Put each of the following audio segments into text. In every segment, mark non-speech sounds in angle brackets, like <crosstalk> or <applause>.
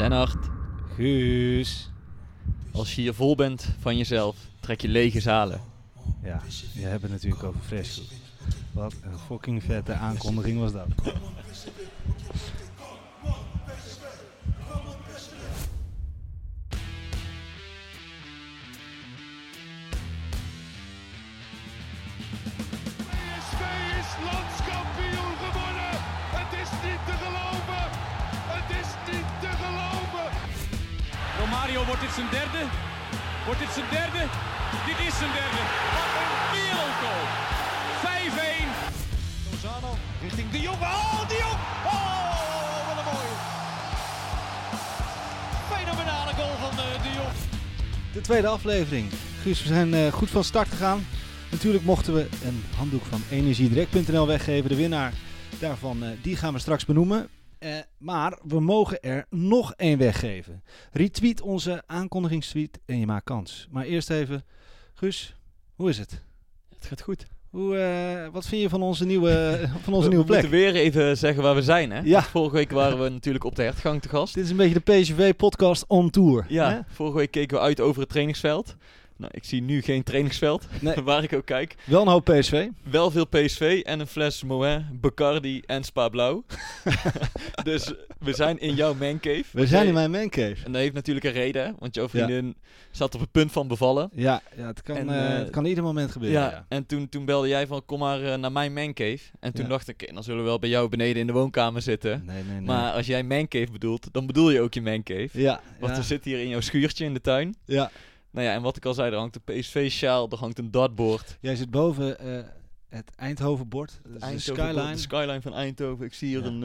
Lennart, Guus. als je hier vol bent van jezelf, trek je lege zalen. Ja, je hebt het natuurlijk over Fresco. Wat een fucking vette aankondiging was dat. Wordt dit zijn derde? Wordt dit zijn derde? Dit is zijn derde. Wat een wereldgoal. 5-1. Lozano richting de. Oh, de. Oh, wat een mooie. Fenomenale goal van eh, de Jong. De tweede aflevering. We zijn eh, goed van start gegaan. Natuurlijk mochten we een handdoek van energiedirect.nl weggeven. De winnaar daarvan, eh, die gaan we straks benoemen. Eh, maar we mogen er nog één weggeven. Retweet onze aankondigingstweet en je maakt kans. Maar eerst even, Guus, hoe is het? Het gaat goed. Hoe, eh, wat vind je van onze nieuwe, <laughs> van onze we nieuwe plek? moeten weer even zeggen waar we zijn, hè? Ja. Vorige week waren we natuurlijk op de hertgang te gast. Dit is een beetje de PSV-podcast on tour. Ja, hè? vorige week keken we uit over het trainingsveld. Nou, ik zie nu geen trainingsveld, <laughs> Nee. waar ik ook kijk. Wel een hoop PSV. Wel veel PSV en een fles Moet, Bacardi en Spa Blauw. <laughs> <laughs> dus we zijn in jouw mancave. We zijn in mijn mancave. En dat heeft natuurlijk een reden, hè? want jouw Ja. vriendin zat op het punt van bevallen. Ja, ja, het, kan, En, eh, eh, het kan ieder moment gebeuren. Ja, Ja. en toen, toen belde jij van kom maar eh, naar mijn mancave. En toen Ja. dacht ik, dan zullen we wel bij jou beneden in de woonkamer zitten. Nee, nee, nee. Maar als jij mancave bedoelt, dan bedoel je ook je mancave. ja, Want ja, we zitten hier in jouw schuurtje in de tuin. ja. Nou ja, en wat ik al zei, er hangt een PSV-schaal, er hangt een dartboard. Jij zit boven eh, het Eindhoven-bord. Dat is de Eindhoven, skyline. De skyline van Eindhoven. Ik zie hier Ja. een,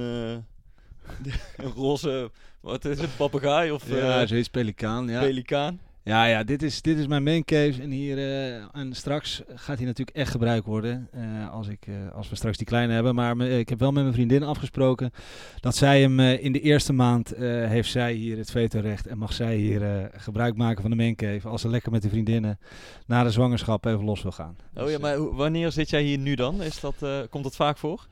eh, <laughs> een roze, wat is het, papegaai of ja, eh, zoiets pelikaan. Ja, pelikaan. Ja, ja dit, is, dit is mijn main cave. En, hier, eh, en straks gaat hij natuurlijk echt gebruikt worden. eh, als, ik, eh, als we straks die kleine hebben. Maar me- ik heb wel met mijn vriendin afgesproken. Dat zij hem in de eerste maand heeft zij hier het vetorecht. En mag zij hier gebruik maken van de main cave. Als ze lekker met de vriendinnen na de zwangerschap even los wil gaan. Oh Dus, ja, maar wanneer zit jij hier nu dan? Is dat, komt dat vaak voor?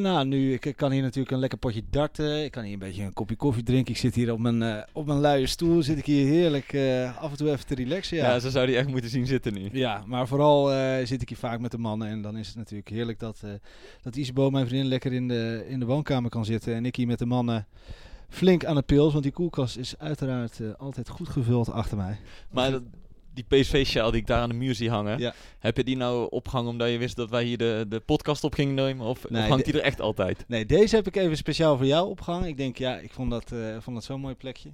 Nou, nu, ik, ik kan hier natuurlijk een lekker potje darten. Ik kan hier een beetje een kopje koffie drinken. Ik zit hier op mijn, op mijn luie stoel. Zit ik hier heerlijk af en toe even te relaxen. Ja, Ja, ze zou die echt moeten zien zitten nu. ja maar vooral eh, zit ik hier vaak met de mannen. En dan is het natuurlijk heerlijk dat, eh dat Isabo, mijn vriendin, lekker in de, in de woonkamer kan zitten. En ik hier met de mannen flink aan de pils. Want die koelkast is uiteraard eh, altijd goed gevuld achter mij. Maar dat- die PSV-sjaal die ik daar aan de muur zie hangen, Ja. heb je die nou opgehangen omdat je wist dat wij hier de, de podcast op gingen nemen? Of, hangt die er echt altijd? Nee, deze heb ik even speciaal voor jou opgehangen. Ik denk, ja, ik vond dat, vond dat zo'n mooi plekje.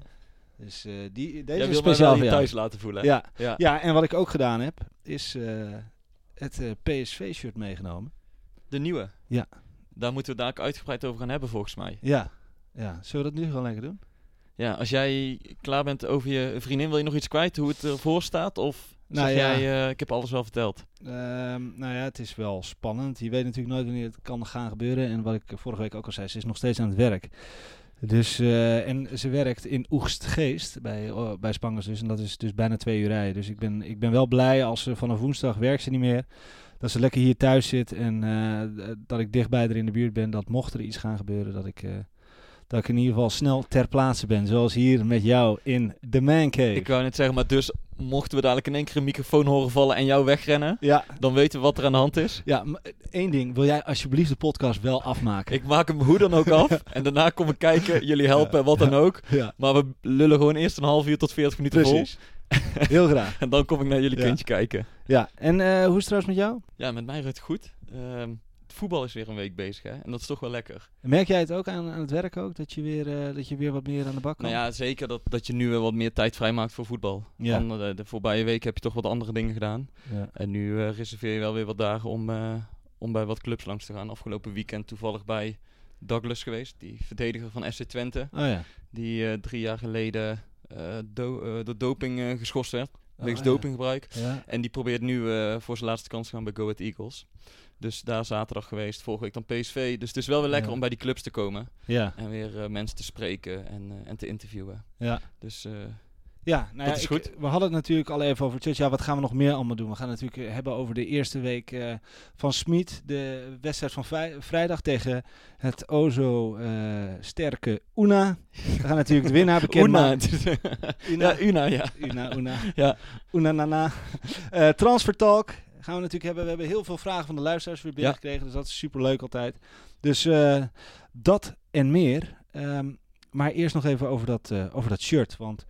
Dus eh, die, deze is speciaal voor jou. thuis laten voelen. Ja, ja. Ja, en wat ik ook gedaan heb, is eh, het eh, PSV-shirt meegenomen. De nieuwe. Ja. Daar moeten we daar ook uitgebreid over gaan hebben volgens mij. Ja. Ja, zullen we dat nu gewoon lekker doen? Ja, als jij klaar bent over je vriendin, wil je nog iets kwijt hoe het ervoor staat? Of Nou zeg ja. jij, ik heb alles wel verteld? Ehm, nou ja, het is wel spannend. Je weet natuurlijk nooit wanneer het kan gaan gebeuren. En wat ik vorige week ook al zei, ze is nog steeds aan het werk. Dus, eh, en ze werkt in Oegstgeest bij, oh, bij Spangers dus. En dat is dus bijna twee uur rijden. Dus ik ben, ik ben wel blij als ze vanaf woensdag werkt ze niet meer. Dat ze lekker hier thuis zit en eh, dat ik dichtbij er in de buurt ben. Dat mocht er iets gaan gebeuren, dat ik, eh, dat ik in ieder geval snel ter plaatse ben. Zoals hier met jou in de Man Cave. Ik wou net zeggen, maar dus mochten we dadelijk in één keer een microfoon horen vallen en jou wegrennen, ja, dan weten we wat er aan de hand is. ja, maar één ding. Wil jij alsjeblieft de podcast wel afmaken? Ik maak hem hoe dan ook af <laughs> en daarna kom ik kijken, jullie helpen en wat dan ook. Ja, Maar we lullen gewoon eerst een half uur tot 40 minuten precies. Heel graag. vol. <laughs> En dan kom ik naar jullie kindje kijken. Ja, en eh, hoe is het trouwens met jou? Ja, met mij gaat het goed. Ehm, voetbal is weer een week bezig, hè? En dat is toch wel lekker. Merk jij het ook aan, aan het werk ook? Dat je, weer, eh, dat je weer wat meer aan de bak kan? Nou ja, zeker dat, dat je nu weer wat meer tijd vrijmaakt voor voetbal. Ja. Eh, de voorbije week heb je toch wat andere dingen gedaan. Ja. En nu eh, reserveer je wel weer wat dagen om, om bij wat clubs langs te gaan. Afgelopen weekend toevallig bij Douglas geweest, die verdediger van FC Twente. Oh ja. Die drie jaar geleden do door doping geschorst werd. Oh, wegens dopinggebruik. Ja. En die probeert nu voor zijn laatste kans te gaan bij Go Ahead Eagles. Dus daar zaterdag geweest, volgende week dan PSV. Dus het is wel weer lekker Ja. om bij die clubs te komen. Ja. En weer eh, mensen te spreken en, eh, en te interviewen. Ja. Dus eh, Ja, nou Dat ja, is ik- goed. we hadden het natuurlijk al even over Church. Ja, wat gaan we nog meer allemaal doen? We gaan het natuurlijk hebben over de eerste week van Smit. De wedstrijd van vrij- vrijdag tegen het o zo eh, sterke Una. We gaan natuurlijk de winnaar <laughs> bekend Una. ja, Una, ja. Una, Una. Ja. Una, nana. Transfer Talk gaan we natuurlijk hebben. We hebben heel veel vragen van de luisteraars weer binnengekregen. Dus dat is super leuk altijd. Dus eh, dat en meer. Ehm, maar eerst nog even over dat, eh, over dat shirt. Want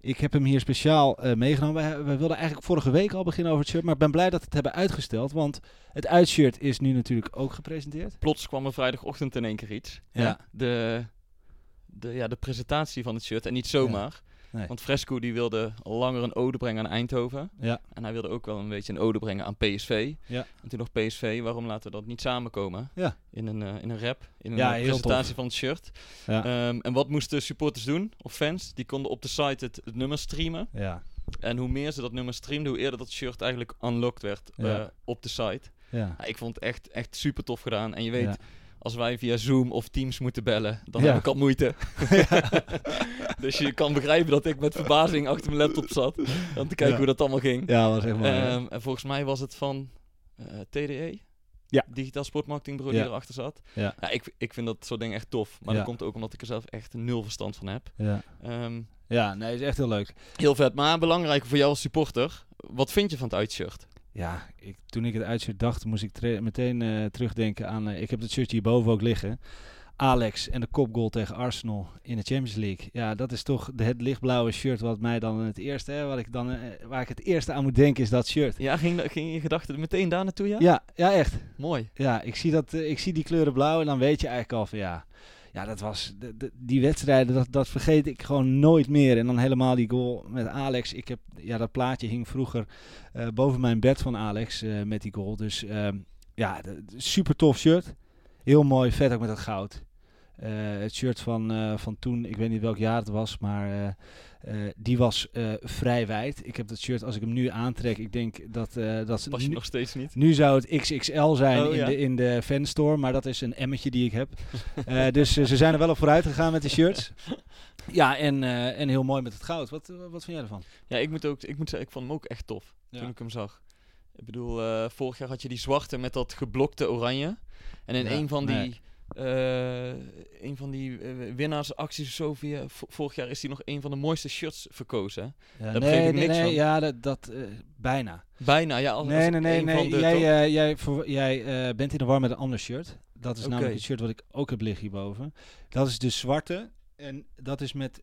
ik heb hem hier speciaal eh, meegenomen. Wij, wij wilden eigenlijk vorige week al beginnen over het shirt. Maar ik ben blij dat we het hebben uitgesteld. Want het uitshirt is nu natuurlijk ook gepresenteerd. Plots kwam er vrijdagochtend in één keer iets. Ja. De, de, ja, de presentatie van het shirt. En niet zomaar. Nee. Want Fresco die wilde al langer een ode brengen aan Eindhoven. Ja. En hij wilde ook wel een beetje een ode brengen aan PSV. Ja. En toen nog PSV, waarom laten we dat niet samenkomen? Ja. In een, eh, in een rap, in een Ja, eh, presentatie tof. van het shirt. Ja. Ehm, en wat moesten supporters doen, of fans? Die konden op de site het, het nummer streamen. ja. En hoe meer ze dat nummer streamden, hoe eerder dat shirt eigenlijk unlocked werd eh, op de site. Ja. Ik vond het echt, echt super tof gedaan. En je weet. Als wij via Zoom of Teams moeten bellen, dan Ja. heb ik al moeite. <laughs> dus je kan begrijpen dat ik met verbazing achter mijn laptop zat. Om te kijken Ja. hoe dat allemaal ging. Ja, was echt. Ehm, en volgens mij was het van eh, TDE. Ja. Digitaal sportmarketingbureau die erachter zat. Ja. ik, ik vind dat soort dingen echt tof. Maar dat komt ook omdat ik er zelf echt nul verstand van heb. ja. Ehm, ja, nee, is echt heel leuk. heel vet. Maar belangrijk voor jou als supporter. Wat vind je van het uitshirt? Ja, ik, toen ik het uitshirt dacht, moest ik meteen eh, terugdenken aan... eh, ik heb het shirtje hierboven ook liggen. Alex en de kopgoal tegen Arsenal in de Champions League. Ja, dat is toch de, het lichtblauwe shirt wat mij dan het eerste... Hè, wat ik dan, eh, waar ik het eerste aan moet denken is dat shirt. Ja, ging, ging je gedachten meteen daar naartoe, ja? Ja, ja echt. Mooi. Ja, ik zie, dat, ik zie die kleuren blauw en dan weet je eigenlijk al van ja... Ja, dat was... de- die wedstrijden, dat, dat vergeet ik gewoon nooit meer. En dan helemaal die goal met Alex. Ik heb... Ja, dat plaatje hing vroeger eh, boven mijn bed van Alex eh, met die goal. Dus ehm, ja, super tof shirt. Heel mooi, vet ook met dat goud. Eh, het shirt van, van toen, ik weet niet welk jaar het was, maar eh, die was eh, vrij wijd. Ik heb dat shirt, als ik hem nu aantrek, ik denk dat... eh dat Pas je nog steeds niet? nu zou het XXL zijn Oh, in, ja. de, in de fanstore, maar dat is een emmetje die ik heb. Dus ze zijn er wel op vooruit gegaan met de shirts. <laughs> Ja, en, en heel mooi met het goud. Wat, wat vind jij ervan? Ja, ik moet, ook, ik moet zeggen, ik vond hem ook echt tof. Ja. Toen ik hem zag. Ik bedoel, vorig jaar had je die zwarte met dat geblokte oranje. En in Ja, een van die... nee. Eh, een van die eh, winnaarsacties of zo via, vorig jaar is hij nog een van de mooiste shirts verkozen. Ja, Daar begreep ik nee, niks nee, van. Ja, dat, dat eh, bijna. Bijna, ja. Als, nee, nee, nee. nee. jij jij, voor, jij bent in de war met een ander shirt. Dat is namelijk het shirt wat ik ook heb liggen hierboven. Dat is de zwarte. En dat is met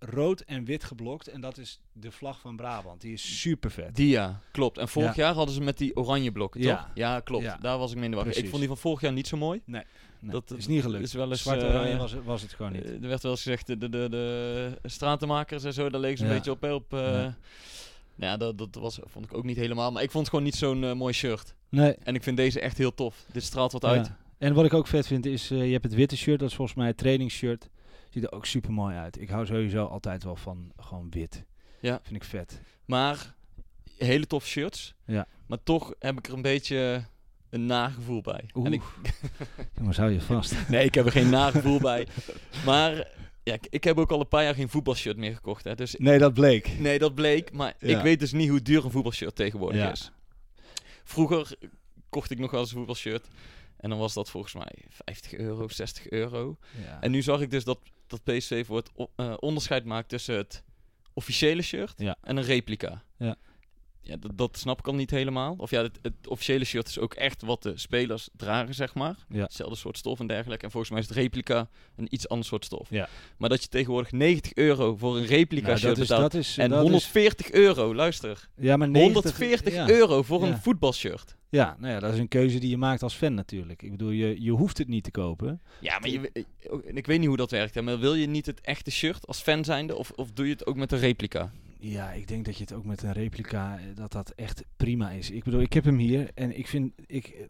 rood en wit geblokt. En dat is de vlag van Brabant. Die is super vet. Die ja, klopt. En vorig Ja. jaar hadden ze met die oranje blokken, Ja. toch? Ja, klopt. Ja. Daar was ik minder wakker. Ik vond die van vorig jaar niet zo mooi. Nee, Dat, dat is niet gelukt. is wel eens, Zwart eh, oranje was, het- was het gewoon niet. Eh, er werd wel eens gezegd, de, de, de, de stratenmakers en zo, daar leek ze een beetje op. hè, op eh, Ja. dat, dat was, vond ik ook niet helemaal. Maar ik vond het gewoon niet zo'n eh, mooi shirt. nee. En ik vind deze echt heel tof. Dit straalt wat uit. En wat ik ook vet vind is, eh, je hebt het witte shirt, dat is volgens mij het trainingsshirt. Ziet er ook super mooi uit. Ik hou sowieso altijd wel van gewoon wit. Ja. Vind ik vet. Maar hele tof shirts. Ja. Maar toch heb ik er een beetje een nagevoel bij. En ik, <laughs> Jongens, hou je vast. <laughs> nee, ik heb er geen nagevoel bij. Maar ja, ik, ik heb ook al een paar jaar geen voetbalshirt meer gekocht. Hè, dus Nee, dat bleek. Nee, dat bleek. Maar Ja. ik weet dus niet hoe duur een voetbalshirt tegenwoordig Ja. is. Vroeger kocht ik nog wel eens een voetbalshirt. En dan was dat volgens mij 50 euro, 60 euro. Ja. En nu zag ik dus dat, dat PSV voor het eh, onderscheid maakt tussen het officiële shirt Ja. en een replica. Ja. Ja, dat, dat snap ik al niet helemaal. Of ja, het, het officiële shirt is ook echt wat de spelers dragen, zeg maar. Ja. Hetzelfde soort stof en dergelijke. En volgens mij is het replica een iets ander soort stof. Ja. Maar dat je tegenwoordig 90 euro voor een replica Nou, shirt dat is, betaalt. dat is, En dat is- 140 euro, luister. ja, maar 90 140 ja. euro voor een voetbalshirt. Ja, nou ja, dat is een keuze die je maakt als fan natuurlijk. Ik bedoel, je, je hoeft het niet te kopen. Ja, maar je, eh, ik weet niet hoe dat werkt. Hè, maar wil je niet het echte shirt als fan zijnde? Of, of doe je het ook met een replica? Ja, ik denk dat je het ook met een replica, eh, dat dat echt prima is. Ik bedoel, ik heb hem hier en ik vind, ik,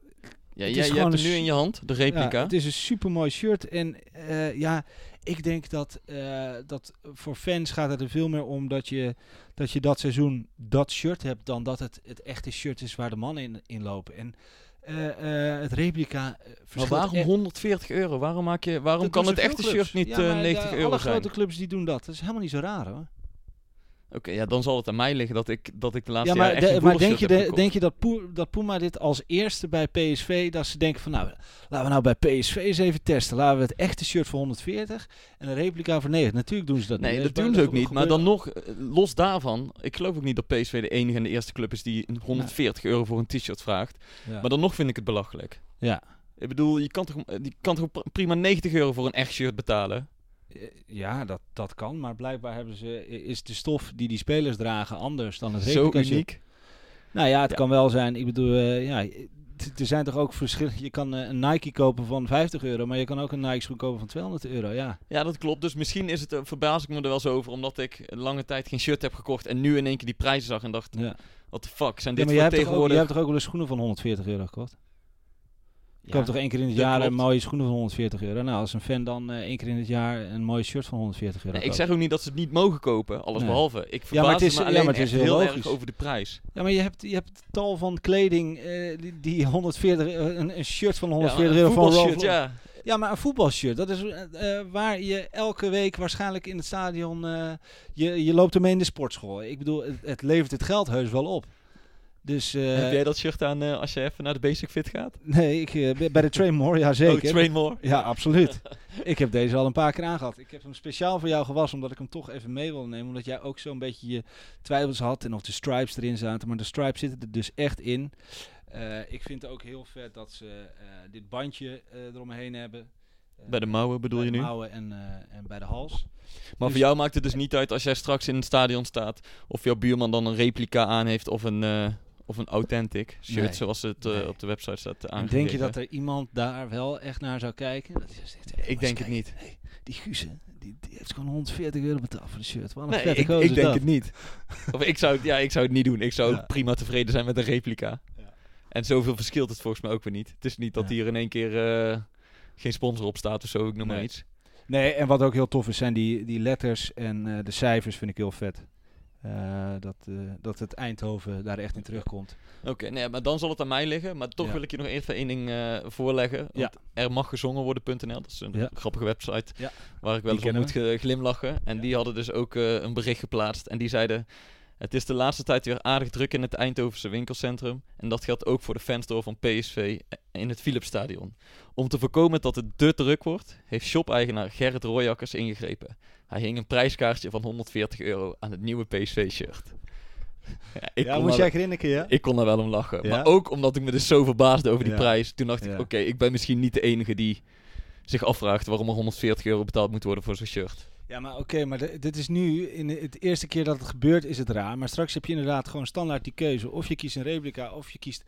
Ja, Het jij, hebt hem nu in je hand, de Ja, replica. het is een super mooi shirt. En eh, ja, ik denk dat, eh, dat voor fans gaat het er veel meer om dat je dat, je dat seizoen dat shirt hebt dan dat het het echte shirt is waar de mannen in, in lopen. En eh, eh, het replica eh, maar waarom echt- 140 euro? Waarom, maak je, waarom dat kan het echte clubs. shirt niet Ja, eh, maar, 90 ja, euro Alle zijn? grote clubs die doen dat. Dat is helemaal niet zo raar hoor. Oké, ja, dan zal het aan mij liggen dat ik, dat ik de laatste Ja, maar, echt de- maar denk, je de, denk je dat, Poe- dat Puma dit als eerste bij PSV, dat ze denken van nou, laten we nou bij PSV eens even testen. Laten we het echte shirt voor 140 en een replica voor 90. Natuurlijk doen ze dat Nee, niet. dat is doen ze ook niet. Maar dan nog, eh, los daarvan, ik geloof ook niet dat PSV de enige en de eerste club is die een 140 euro voor een t-shirt vraagt. Ja. Maar dan nog vind ik het belachelijk. Ja. Ik bedoel, je kan toch, je kan toch pr- prima 90 euro voor een echt shirt betalen? Eh, Ja, dat, dat kan. Maar blijkbaar hebben ze, is de stof die die spelers dragen anders dan het Zo uniek. Nou ja, het Ja. kan wel zijn. Ik bedoel, eh, ja, er zijn toch ook verschillen. Je kan eh, een Nike kopen van 50 euro, maar je kan ook een Nike schoen kopen van 200 euro. Ja. Ja, dat klopt. Dus misschien is het, verbaas ik me er wel zo over, omdat ik lange tijd geen shirt heb gekocht en nu in één keer die prijzen zag en dacht, ja. what the fuck, zijn Ja, dit maar voor hebt, ook, tegenwoordig... jij hebt toch ook wel eens schoenen van 140 euro gekocht? Ja. koopt toch één keer in het jaar een mooie schoenen van 140 euro? Nou, als een fan dan eh, één keer in het jaar een mooi shirt van 140 euro Nee, ik zeg ook niet dat ze het niet mogen kopen, alles Nee. behalve. Ik maar verbaas het is- me ja, alleen maar het is heel heel, logisch. erg over de prijs. Ja, maar je hebt, je hebt tal van kleding eh, die, die 140, eh, een, een shirt van Ja, 140 maar een euro van Ralph ja. Ja, maar een voetbalshirt, dat is waar je elke week waarschijnlijk in het stadion, eh, je, je loopt ermee in de sportschool. Ik bedoel, het, het levert het geld heus wel op. Dus, eh, Heb jij dat shirt aan eh, als je even naar de Basic Fit gaat? nee, ik, eh, bij de Train More, ja zeker. Oh, train more. Ja, absoluut. <laughs> ik heb deze al een paar keer aangehad. Ik heb hem speciaal voor jou gewassen, omdat ik hem toch even mee wilde nemen. Omdat jij ook zo'n beetje je twijfels had en of de stripes erin zaten. Maar de stripes zitten er dus echt in. Ik vind het ook heel vet dat ze dit bandje eromheen hebben. Bij de mouwen bedoel bij je de nu? mouwen en, en bij de hals. Maar Dus- voor jou maakt het dus niet uit als jij straks in het stadion staat of jouw buurman dan een replica aan heeft of een, of een authentic shirt Nee. zoals het eh, Nee. op de website staat En aangegeven. denk je dat er iemand daar wel echt naar zou kijken? Dat is, Ik denk het niet. Hey, die hè, die, die heeft gewoon 140 euro betaald voor de shirt. Wat een Nee, ik, ik denk dat. het niet. Of ik zou, het- ja, ik zou het niet doen. Ik zou Ja. prima tevreden zijn met een replica. Ja. En zoveel verschilt het volgens mij ook weer niet. Het is niet dat Ja. hier in één keer eh, geen sponsor op staat of zo, ik noem maar iets. Nee, en wat ook heel tof is, zijn die, die letters en eh, de cijfers vind ik heel vet. Eh, dat, eh, dat het Eindhoven daar echt in terugkomt. Oké, nee, maar dan zal het aan mij liggen. Maar toch Ja. wil ik je nog even één ding eh, voorleggen. Ja. er mag gezongen worden.nl. Dat is een Ja. grappige website waar ik wel eens kennen moet glimlachen. En die hadden dus ook een bericht geplaatst. En die zeiden... Het is de laatste tijd weer aardig druk in het Eindhovense winkelcentrum. En dat geldt ook voor de fanstore van PSV in het Philipsstadion. Om te voorkomen dat het te druk wordt, heeft shop-eigenaar Gerrit Royakkers ingegrepen. Hij hing een prijskaartje van 140 euro aan het nieuwe PSV-shirt. Ja, ik ja, moest jij grinniken, ja? ik kon daar wel om lachen. Ja? Maar ook omdat ik me dus zo verbaasde over die Ja. prijs. Toen dacht ik, oké, ik ben misschien niet de enige die zich afvraagt waarom er 140 euro betaald moet worden voor zo'n shirt. Ja, maar oké, maar de- dit is nu, in de- het eerste keer dat het gebeurt is het raar. Maar straks heb je inderdaad gewoon standaard die keuze. Of je kiest een replica, of je kiest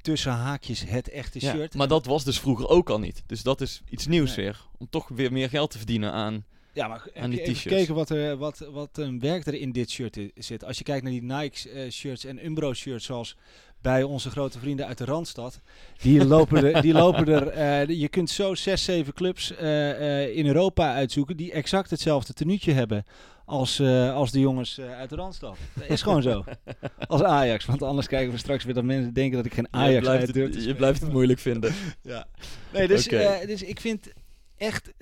tussen haakjes het echte Ja, shirt. maar dat was dus vroeger ook al niet. Dus dat is iets nieuws Nee. weer. Om toch weer meer geld te verdienen aan... Ja, maar heb aan die je t-shirts. gekeken wat, er, wat, wat een werk er in dit shirt zit? Als je kijkt naar die Nike eh, shirts en Umbro shirts zoals bij onze grote vrienden uit de Randstad. Die lopen er, die lopen er eh, je kunt zo zes, zeven clubs eh, eh, in Europa uitzoeken die exact hetzelfde tenuutje hebben als, als de jongens uit de Randstad. Dat is gewoon zo. <laughs> Als Ajax. Want anders kijken we straks weer dat mensen denken dat ik geen je, Ajax blijft het, je spelen. blijft het moeilijk vinden. Ja. Nee, dus, dus ik vind echt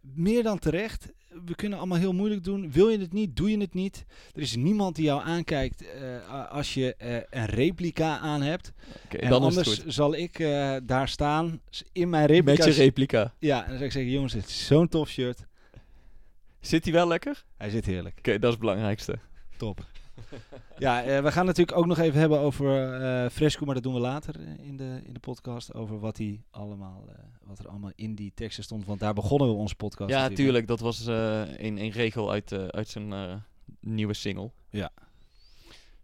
meer dan terecht. We kunnen allemaal heel moeilijk doen. Wil je het niet, doe je het niet. Er is niemand die jou aankijkt eh, als je eh, een replica aan hebt. En dan anders zal ik eh, daar staan in mijn replica. Met je replica. Ja, en dan zou ik zeggen, jongens, dit is zo'n tof shirt. Zit hij wel lekker? Hij zit heerlijk. Oké, dat is het belangrijkste. Top. <laughs> ja, eh, we gaan natuurlijk ook nog even hebben over eh Fresco, maar dat doen we later eh, in, de, in de podcast. Over wat, hij allemaal, wat er allemaal in die teksten stond. Want daar begonnen we onze podcast. Ja, natuurlijk. tuurlijk. Dat was eh, een, een regel uit, uit zijn nieuwe single. Ja.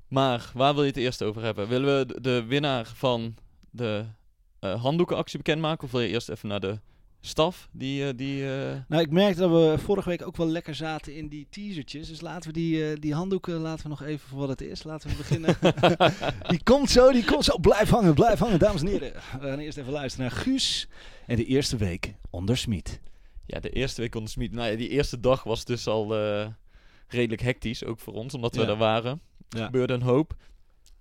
Maar waar wil je het eerst over hebben? Willen we de, de winnaar van de handdoekenactie bekendmaken? Of wil je eerst even naar de staf, die... eh, die eh, Nou, ik merk dat we vorige week ook wel lekker zaten in die teasertjes. Dus laten we die, eh, die handdoeken laten we nog even voor wat het is. Laten we beginnen. <laughs> die komt zo, die komt zo. Blijf hangen, blijf hangen, dames en heren. We gaan eerst even luisteren naar Guus. En de eerste week onder Smit. ja, de eerste week onder Smit. Nou ja, die eerste dag was dus al redelijk hectisch, ook voor ons, omdat we Ja. daar waren. Ja. gebeurde een hoop.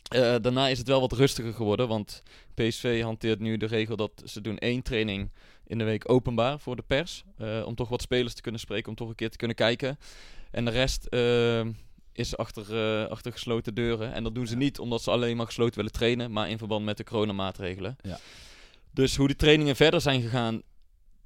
Eh, daarna is het wel wat rustiger geworden, want PSV hanteert nu de regel dat ze doen één training in de week openbaar voor de pers. eh, om toch wat spelers te kunnen spreken, om toch een keer te kunnen kijken. En de rest eh, is achter, achter gesloten deuren. En dat doen ze Ja. niet omdat ze alleen maar gesloten willen trainen, maar in verband met de coronamaatregelen. Ja. Dus hoe de trainingen verder zijn gegaan,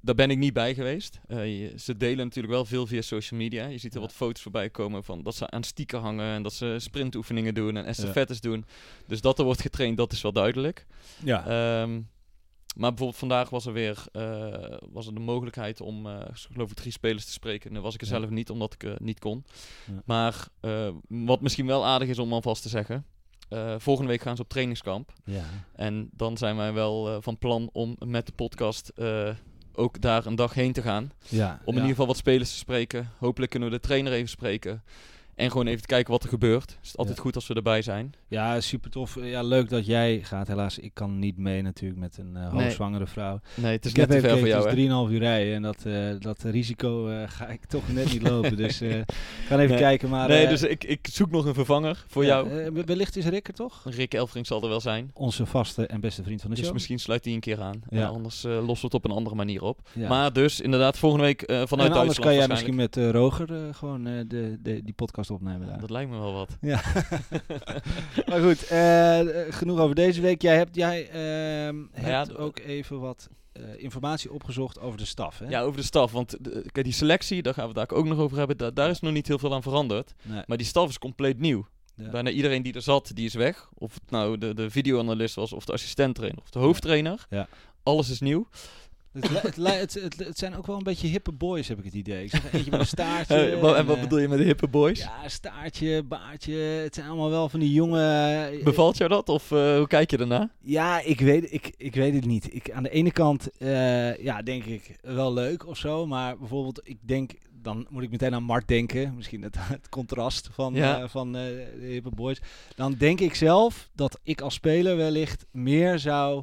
daar ben ik niet bij geweest. Eh, ze delen natuurlijk wel veel via social media. Je ziet er Ja. wat foto's voorbij komen van dat ze aan stieken hangen en dat ze sprintoefeningen doen en estafettes doen. Dus dat er wordt getraind, dat is wel duidelijk. Ja. Ehm, maar bijvoorbeeld vandaag was er weer eh, was er de mogelijkheid om, eh, geloof ik, drie spelers te spreken. Nu was ik er Ja. zelf niet, omdat ik niet kon. Ja. Maar wat misschien wel aardig is om alvast te zeggen. volgende week gaan ze op trainingskamp. ja. En dan zijn wij wel van plan om met de podcast ook daar een dag heen te gaan. ja. Om in ieder geval wat spelers te spreken. Hopelijk kunnen we de trainer even spreken. En gewoon even te kijken wat er gebeurt. Het is altijd Ja. goed als we erbij zijn. Ja, super tof. Ja, leuk dat jij gaat. Helaas, ik kan niet mee natuurlijk met een Nee. hoogzwangere vrouw. Nee, het is ik net te even voor jou, gekeken, hè? het is 3,5 uur rijden. En dat, eh, dat risico eh, ga ik toch net niet lopen. Dus eh, <laughs> ik ga even Nee. kijken. Maar, nee, dus ik, ik zoek nog een vervanger voor ja, jou. wellicht is Rick er toch? Rick Elfrink zal er wel zijn. Onze vaste en beste vriend van de Dus show. misschien sluit hij een keer aan. Ja. Anders lossen we het op een andere manier op. Maar dus inderdaad, volgende week vanuit en anders Duitsland kan jij misschien met Roger gewoon de, de, die podcast opnemen daar. Dat lijkt me wel wat. Ja. <laughs> maar goed, eh, eh, genoeg over deze week. Jij hebt, jij, ehm, hebt ja, ook even wat eh, informatie opgezocht over de staf. Hè? Ja, over de staf. Want de- kijk, die selectie, daar gaan we het daar ook nog over hebben. da- daar is nog niet heel veel aan veranderd. Nee. Maar die staf is compleet nieuw. Ja. Bijna iedereen die er zat, die is weg. Of het nou de, de videoanalist was, of de assistenttrainer, of de hoofdtrainer. Ja. Alles is nieuw. Het, het, het, zijn ook wel een beetje hippe boys, heb ik het idee. Ik zag eentje met een <laughs> staartje. Eh, en wat eh, bedoel je met de hippe boys? Ja, staartje, baardje. Het zijn allemaal wel van die jonge... eh, Bevalt jou dat? Of eh, hoe kijk je ernaar? Ja, ik weet, ik, ik weet het niet. Ik, aan de ene kant, eh, ja, denk ik wel leuk of zo. Maar bijvoorbeeld, ik denk, dan moet ik meteen aan Mart denken. Misschien het, het contrast van, Ja. eh, van eh, de hippe boys. Dan denk ik zelf dat ik als speler wellicht meer zou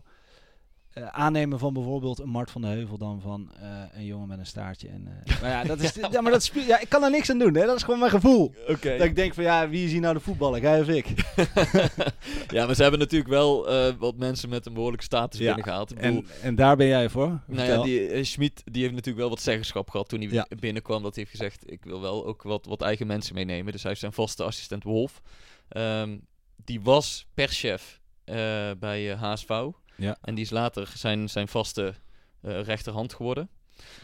eh, aannemen van bijvoorbeeld een Mart van de Heuvel dan van eh, een jongen met een staartje. En, eh, maar ja, dat is, <laughs> ja, maar dat ja, ik kan er niks aan doen. Hè? Dat is gewoon mijn gevoel. Dat ik denk van ja, wie is hier nou de voetballer? Jij of ik? <laughs> ja, maar ze hebben natuurlijk wel wat mensen met een behoorlijke status Ja, binnengehaald. Bedoel, En, en daar ben jij voor. Nou ja, die Schmid die heeft natuurlijk wel wat zeggenschap gehad toen hij Ja. binnenkwam. Dat hij heeft gezegd, ik wil wel ook wat, wat eigen mensen meenemen. Dus hij heeft zijn vaste assistent Wolf. Ehm, die was perschef eh bij HSV. Ja. En die is later zijn, zijn vaste eh, rechterhand geworden.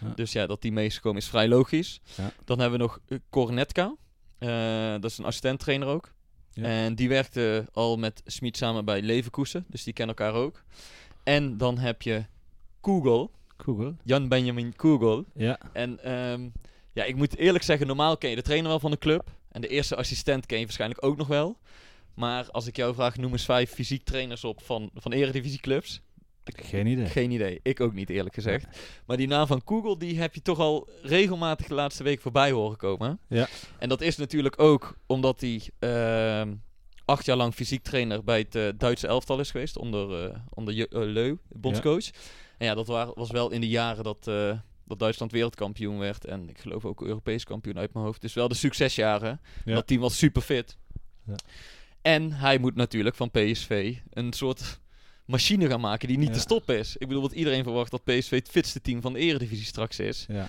Ja. Dus ja, dat die meegekomen is vrij logisch. Ja. Dan hebben we nog uh, Kornetka. Eh, dat is een assistenttrainer ook. Ja. En die werkte al met Smit samen bij Leverkusen. Dus die kennen elkaar ook. En dan heb je Kugel. Google. Jan Benjamin Kugel. Ja. En ehm, ja, ik moet eerlijk zeggen, normaal ken je de trainer wel van de club. En de eerste assistent ken je waarschijnlijk ook nog wel. Maar als ik jou vraag, noem eens vijf fysiek trainers op van, van eredivisieclubs. Geen idee. Geen idee. Ik ook niet, eerlijk gezegd. Maar die naam van Google, die heb je toch al regelmatig de laatste week voorbij horen komen. Ja. En dat is natuurlijk ook omdat hij ehm, acht jaar lang fysiek trainer bij het eh, Duitse elftal is geweest. Onder, eh onder eh, Leu, bondscoach. En ja, dat wa- was wel in de jaren dat, dat Duitsland wereldkampioen werd. En ik geloof ook Europees kampioen uit mijn hoofd. Dus wel de succesjaren. Ja. Dat team was super fit. Ja. En hij moet natuurlijk van PSV een soort machine gaan maken die niet Ja. te stoppen is. Ik bedoel, wat iedereen verwacht dat PSV het fitste team van de eredivisie straks is. Ja.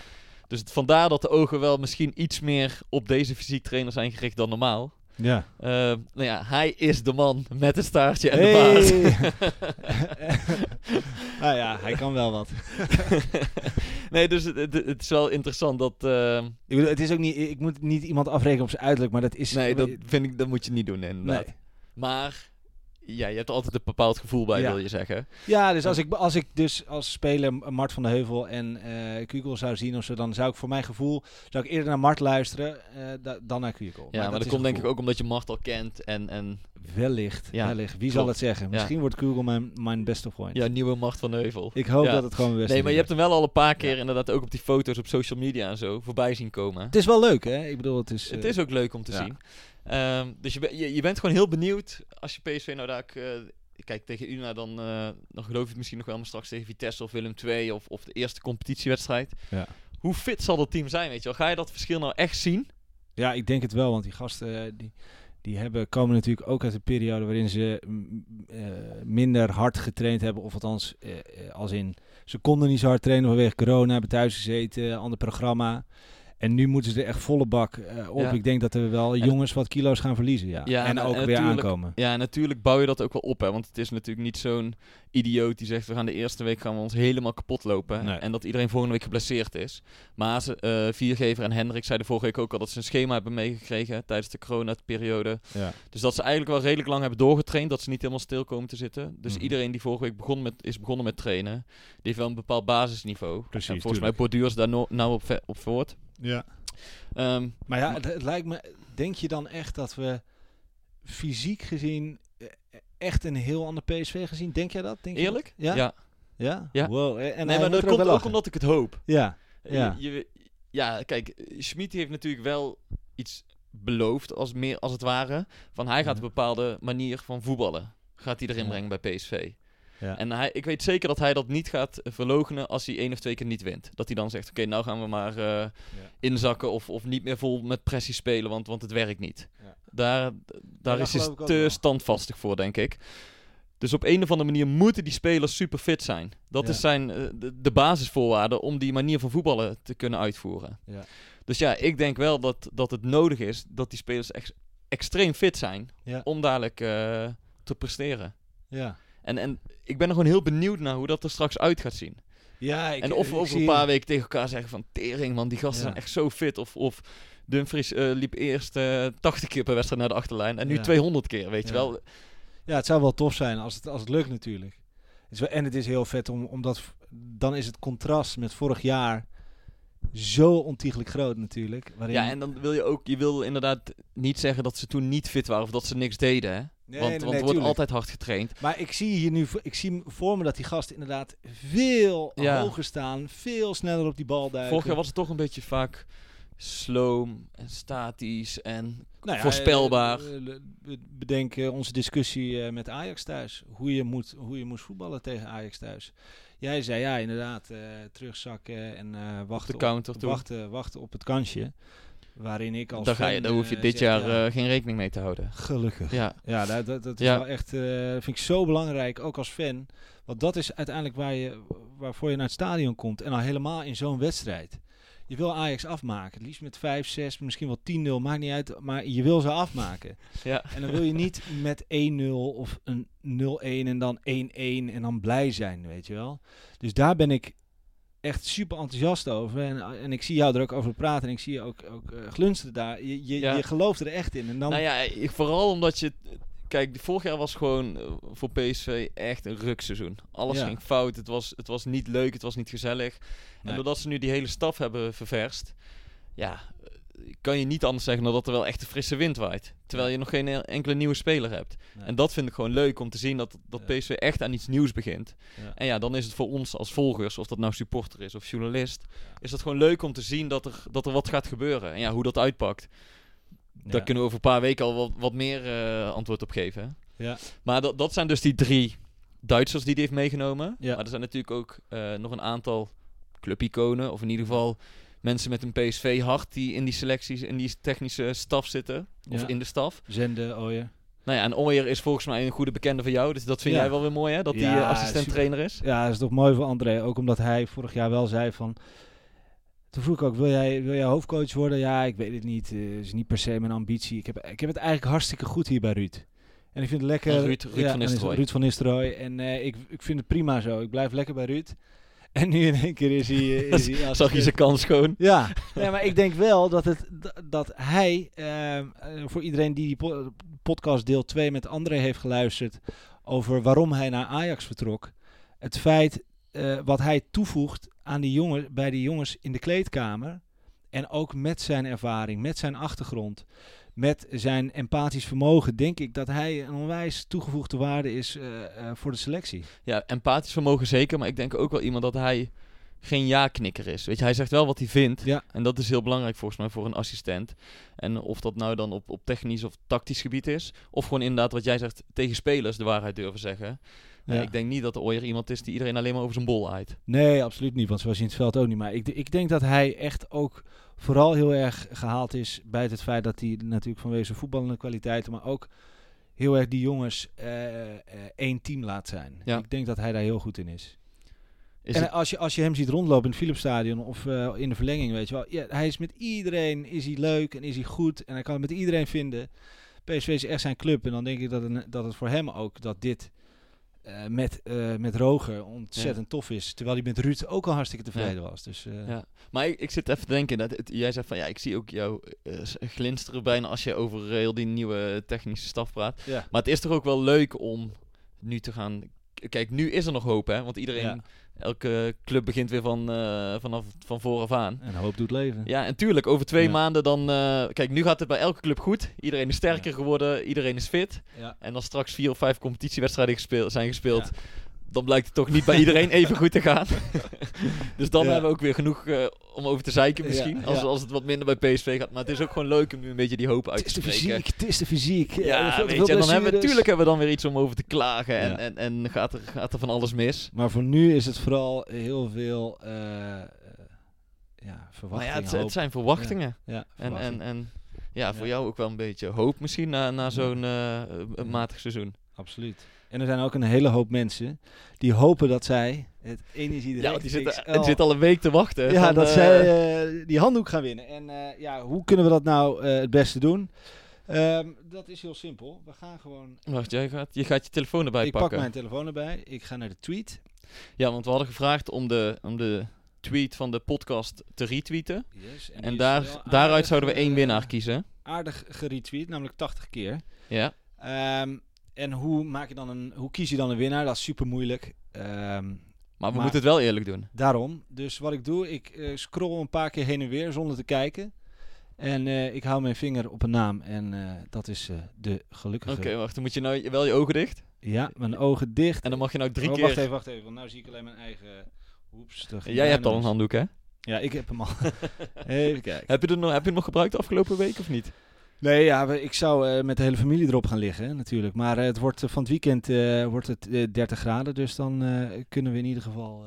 Dus vandaar dat de ogen wel misschien iets meer op deze fysiek trainer zijn gericht dan normaal. Ja. Eh, nou ja, hij is de man met het staartje en de baard. <laughs> <laughs> nou ja, hij kan wel wat. <laughs> nee, dus het, het, het is wel interessant dat... eh, Ik bedoel, het is ook niet, ik moet niet iemand afrekenen op zijn uiterlijk, maar dat is... nee, dat vind ik, dat moet je niet doen inderdaad. Nee. Maar ja, je hebt altijd een bepaald gevoel bij, Ja. wil je zeggen. Ja, dus als ik, als ik dus als speler Mart van de Heuvel en eh Kugel zou zien of zo, dan zou ik voor mijn gevoel, zou ik eerder naar Mart luisteren eh, da- dan naar Kugel. Ja, maar, dat dat is komt denk ik ook omdat je Mart al kent en, en wellicht, Ja, wellicht. Wie klopt. zal het zeggen? Ja. Misschien wordt Google mijn, mijn beste vriend. Ja, nieuwe macht van de heuvel. Ik hoop dat het gewoon beste Nee, maar je hebt hem wel al een paar keer inderdaad ook op die foto's op social media en zo voorbij zien komen. Het is wel leuk, hè? Ik bedoel, het is... Het eh, is ook leuk om te zien. Ehm, dus je, ben- je, je bent gewoon heel benieuwd als je PSV nou daar... eh, kijk, tegen Una dan, eh, dan geloof je het misschien nog wel, maar straks tegen Vitesse of Willem II of, of de eerste competitiewedstrijd. Ja. Hoe fit zal dat team zijn, weet je wel? Ga je dat verschil nou echt zien? Ja, ik denk het wel, want die gasten eh, die, die hebben, komen natuurlijk ook uit een periode waarin ze minder hard getraind hebben. Of althans, als in, ze konden niet zo hard trainen vanwege corona, hebben thuis gezeten, ander programma. En nu moeten ze er echt volle bak eh, op. Ja. Ik denk dat er wel En- jongens wat kilo's gaan verliezen, ja. Ja, en en- ook en weer aankomen. Ja, en natuurlijk bouw je dat ook wel op, hè. Want het is natuurlijk niet zo'n idioot die zegt... we gaan de eerste week gaan we ons helemaal kapot lopen. Nee. En dat iedereen volgende week geblesseerd is. Maar ze, eh, Viergever en Hendrik zeiden vorige week ook al... dat ze een schema hebben meegekregen tijdens de coronaperiode. Ja. Dus dat ze eigenlijk wel redelijk lang hebben doorgetraind. Dat ze niet helemaal stil komen te zitten. Dus Mhm. iedereen die vorige week begon met, is begonnen met trainen... die heeft wel een bepaald basisniveau. Precies, En volgens tuurlijk. mij borduurt ze daar no- nou op, op voort. Ja. Ehm, Maar ja, het, het lijkt me, denk je dan echt dat we fysiek gezien eh, echt een heel ander PSV gezien? Denk jij dat? Denk je eerlijk? dat? Ja? ja. Ja? Ja. Wow. eh, En nee, maar dat komt wel ook omdat ik het hoop. Ja. Ja. Je, je- ja, kijk, eh, Schmid heeft natuurlijk wel iets beloofd, als, meer, als het ware. Van hij gaat Ja. een bepaalde manier van voetballen, gaat hij erin Ja. brengen bij PSV. Ja. En hij, ik weet zeker dat hij dat niet gaat verloochenen als hij één of twee keer niet wint. Dat hij dan zegt, oké, nou gaan we maar eh, inzakken of, of niet meer vol met pressie spelen, want, want het werkt niet. Ja. Daar, daar is hij te wel. standvastig voor, denk ik. Dus op een of andere manier moeten die spelers super fit zijn. Dat is zijn, eh, de, de basisvoorwaarde om die manier van voetballen te kunnen uitvoeren. Ja. Dus ja, ik denk wel dat, dat het nodig is dat die spelers ex- extreem fit zijn om dadelijk eh, te presteren. Ja. En, en ik ben er gewoon heel benieuwd naar hoe dat er straks uit gaat zien. Ja, ik, en of we over een paar weken tegen elkaar zeggen van... Tering man, die gasten Ja. zijn echt zo fit. Of, of Dumfries eh, liep eerst eh 80 keer per wedstrijd naar de achterlijn. En nu Ja. 200 keer, weet je Ja. wel. Ja, het zou wel tof zijn als het, als het lukt natuurlijk. Het is wel, en het is heel vet om, omdat dan is het contrast met vorig jaar zo ontiegelijk groot natuurlijk. Waarin, Ja, en dan wil je ook... Je wil inderdaad niet zeggen dat ze toen niet fit waren. Of dat ze niks deden, hè. Nee, want nee, want nee, er wordt altijd hard getraind. Maar ik zie hier nu, ik zie voor me dat die gasten inderdaad veel Ja. hoger staan, veel sneller op die bal duiken. Vorig jaar was het toch een beetje vaak sloom en statisch en Nou ja, voorspelbaar. eh, eh, we bedenken onze discussie eh, met Ajax thuis. Hoe je, moet, hoe je moest voetballen tegen Ajax thuis. Jij zei ja, inderdaad, eh, terugzakken en eh wachten, de counter op, toe. wachten, wachten op het kansje. Waarin ik als daar, ga je, daar hoef je eh, dit zeg, jaar ja, eh, geen rekening mee te houden. gelukkig. Ja, Ja, dat, dat, dat is Ja. wel echt, eh, vind ik zo belangrijk, ook als fan. Want dat is uiteindelijk waar je, waarvoor je naar het stadion komt. En al helemaal in zo'n wedstrijd. Je wil Ajax afmaken. Het liefst met 5, 6, misschien wel 10-0, maakt niet uit. Maar je wil ze afmaken. ja. En dan wil je niet met 1-0 of een 0-1 en dan 1-1 en dan blij zijn, weet je wel. Dus daar ben ik echt super enthousiast over. En, en ik zie jou er ook over praten en ik zie je ook, ook eh, glunsteren daar. Je, je, Ja. je gelooft er echt in. En dan, Nou ja, ik, vooral omdat je... Kijk, vorig jaar was gewoon eh, voor PSV echt een rukseizoen. Alles Ja. ging fout, het was, het was niet leuk, het was niet gezellig. En doordat ze nu die hele staf hebben ververst... Ja, eh, kan je niet anders zeggen dan dat er wel echt een frisse wind waait. Terwijl je nog geen e- enkele nieuwe speler hebt. Nee. En dat vind ik gewoon leuk om te zien dat, dat Ja. PSV echt aan iets nieuws begint. Ja. En ja, dan is het voor ons als volgers, of dat nou supporter is of journalist, is dat gewoon leuk om te zien dat er, dat er wat gaat gebeuren. En ja, hoe dat uitpakt, daar Ja. kunnen we over een paar weken al wat, wat meer eh, antwoord op geven. hè. Ja. Maar dat, dat zijn dus die drie Duitsers die hij heeft meegenomen. Ja. Maar er zijn natuurlijk ook eh, nog een aantal clubiconen, of in ieder geval mensen met een PSV-hart die in die selecties, in die technische staf zitten. Of Ja. in de staf. Zenden, oh ja. Nou ja, en Ooyer is volgens mij een goede bekende van jou. Dus dat vind Ja. jij wel weer mooi, hè? Dat hij Ja, eh, assistent-trainer is. Ja, dat is toch mooi voor André. Ook omdat hij vorig jaar wel zei van... Toen vroeg ik ook, wil jij, wil jij hoofdcoach worden? Ja, ik weet het niet. Het is niet per se mijn ambitie. Ik heb, ik heb het eigenlijk hartstikke goed hier bij Ruud. En ik vind het lekker... Ruud- van Nistelrooy. Ruud van Nistelrooy. En eh, ik, ik vind het prima zo. Ik blijf lekker bij Ruud. <laughs> En nu in één keer is hij... eh, Is hij <laughs> Zag je zijn kans gewoon? <laughs> Ja, nee, maar ik denk wel dat, het, dat- hij, ehm, eh, voor iedereen die die po- podcast deel 2 met André heeft geluisterd, over waarom hij naar Ajax vertrok, het feit eh, wat hij toevoegt aan die jongen, bij die jongens in de kleedkamer En ook met zijn ervaring, met zijn achtergrond, met zijn empathisch vermogen, denk ik dat hij een onwijs toegevoegde waarde is eh, eh, voor de selectie. Ja, empathisch vermogen zeker, maar ik denk ook wel iemand dat hij geen ja-knikker is. Weet je, hij zegt wel wat hij vindt. Ja. En dat is heel belangrijk volgens mij voor een assistent. En of dat nou dan op, op technisch of tactisch gebied is. Of gewoon inderdaad wat jij zegt, tegen spelers de waarheid durven zeggen. Ja. Ik denk niet dat de Ooyer iemand is die iedereen alleen maar over zijn bol aait. Nee, absoluut niet, want zoals je in het veld ook niet. Maar ik, ik denk dat hij echt ook vooral heel erg gehaald is bij het feit dat hij natuurlijk vanwege zijn voetballende kwaliteiten, maar ook heel erg die jongens eh, eh, één team laat zijn. Ja. Ik denk dat hij daar heel goed in is. Is en het- als je, als je hem ziet rondlopen in het Philipsstadion of eh, in de verlenging, weet je wel. Ja, hij is met iedereen, is hij leuk en is hij goed en hij kan het met iedereen vinden. PSV is echt zijn club en dan denk ik dat, het- dat het voor hem ook, dat dit eh, met, eh, met Roger ontzettend tof is. Terwijl hij met Ruud ook al hartstikke tevreden was. Dus, eh, Ja. Maar ik, ik zit even te denken, dat het- jij zegt van ja, ik zie ook jou glinsteren bijna als je over heel die nieuwe technische staf praat. ja. Maar het is toch ook wel leuk om nu te gaan. Kijk, nu is er nog hoop, hè? Want iedereen, Ja. Elke club begint weer van, eh, vanaf van vooraf aan. En hoop doet leven. Ja, en tuurlijk, over twee Ja. maanden dan... eh, kijk, nu gaat het bij elke club goed. Iedereen is sterker Ja. geworden, iedereen is fit. Ja. En als straks vier of vijf competitiewedstrijden gespeeld, zijn gespeeld... dan blijkt het toch niet bij iedereen <laughs> even goed te gaan. <laughs> dus dan Ja. hebben we ook weer genoeg eh, om over te zeiken misschien. Ja, Als, als het wat minder bij PSV gaat. Maar het is ook gewoon leuk om nu een beetje die hoop uit Het is te de spreken. fysiek, het is de fysiek. Ja, te weet je, en dan hebben we, natuurlijk hebben we dan weer iets om over te klagen. En, en, en gaat, er, gaat er van alles mis. Maar voor nu is het vooral heel veel eh, eh, ja, Maar verwachting. ja, het, zijn verwachtingen. ja, En, verwachting. en, en ja, voor jou ook wel een beetje hoop misschien na, na zo'n eh, eh, matig seizoen. Absoluut. En er zijn ook een hele hoop mensen die hopen dat zij het energie Ja, die zitten, die zitten al een week te wachten. ja, van, dat eh, zij eh, die handdoek gaan winnen. En eh, ja, hoe kunnen we dat nou het beste doen? Ehm, dat is heel simpel. We gaan gewoon... Wacht, jij gaat, je gaat je telefoon erbij ik pakken. pak mijn telefoon erbij. Ik ga naar de tweet. Ja, want we hadden gevraagd om de, om de tweet van de podcast te retweeten. Yes, En daar, daaruit aardig, zouden we één winnaar kiezen. Aardig geretweet, namelijk 80 keer. Ja. Ehm, en hoe, maak je dan een, hoe kies je dan een winnaar? Dat is super moeilijk. Maar we Maar- moeten het wel eerlijk doen. daarom. Dus wat ik doe, ik eh, scroll een paar keer heen en weer zonder te kijken. En eh, ik hou mijn vinger op een naam. En eh, dat is de gelukkige. Oké, wacht. Dan moet je nou wel je ogen dicht. Ja, mijn ogen dicht. En dan mag je nou drie Oh, keer... Wacht even, wacht even. Want nu zie ik alleen mijn eigen... Oeps. Jij hebt al een handdoek, hè? Ja, ik heb hem al. <laughs> even kijken. Heb je, er nog, heb je hem nog gebruikt de afgelopen week of niet? Nee, ja, ik zou eh, met de hele familie erop gaan liggen, natuurlijk. Maar eh, het wordt, eh, van het weekend wordt het eh, 30 graden. Dus dan kunnen we in ieder geval...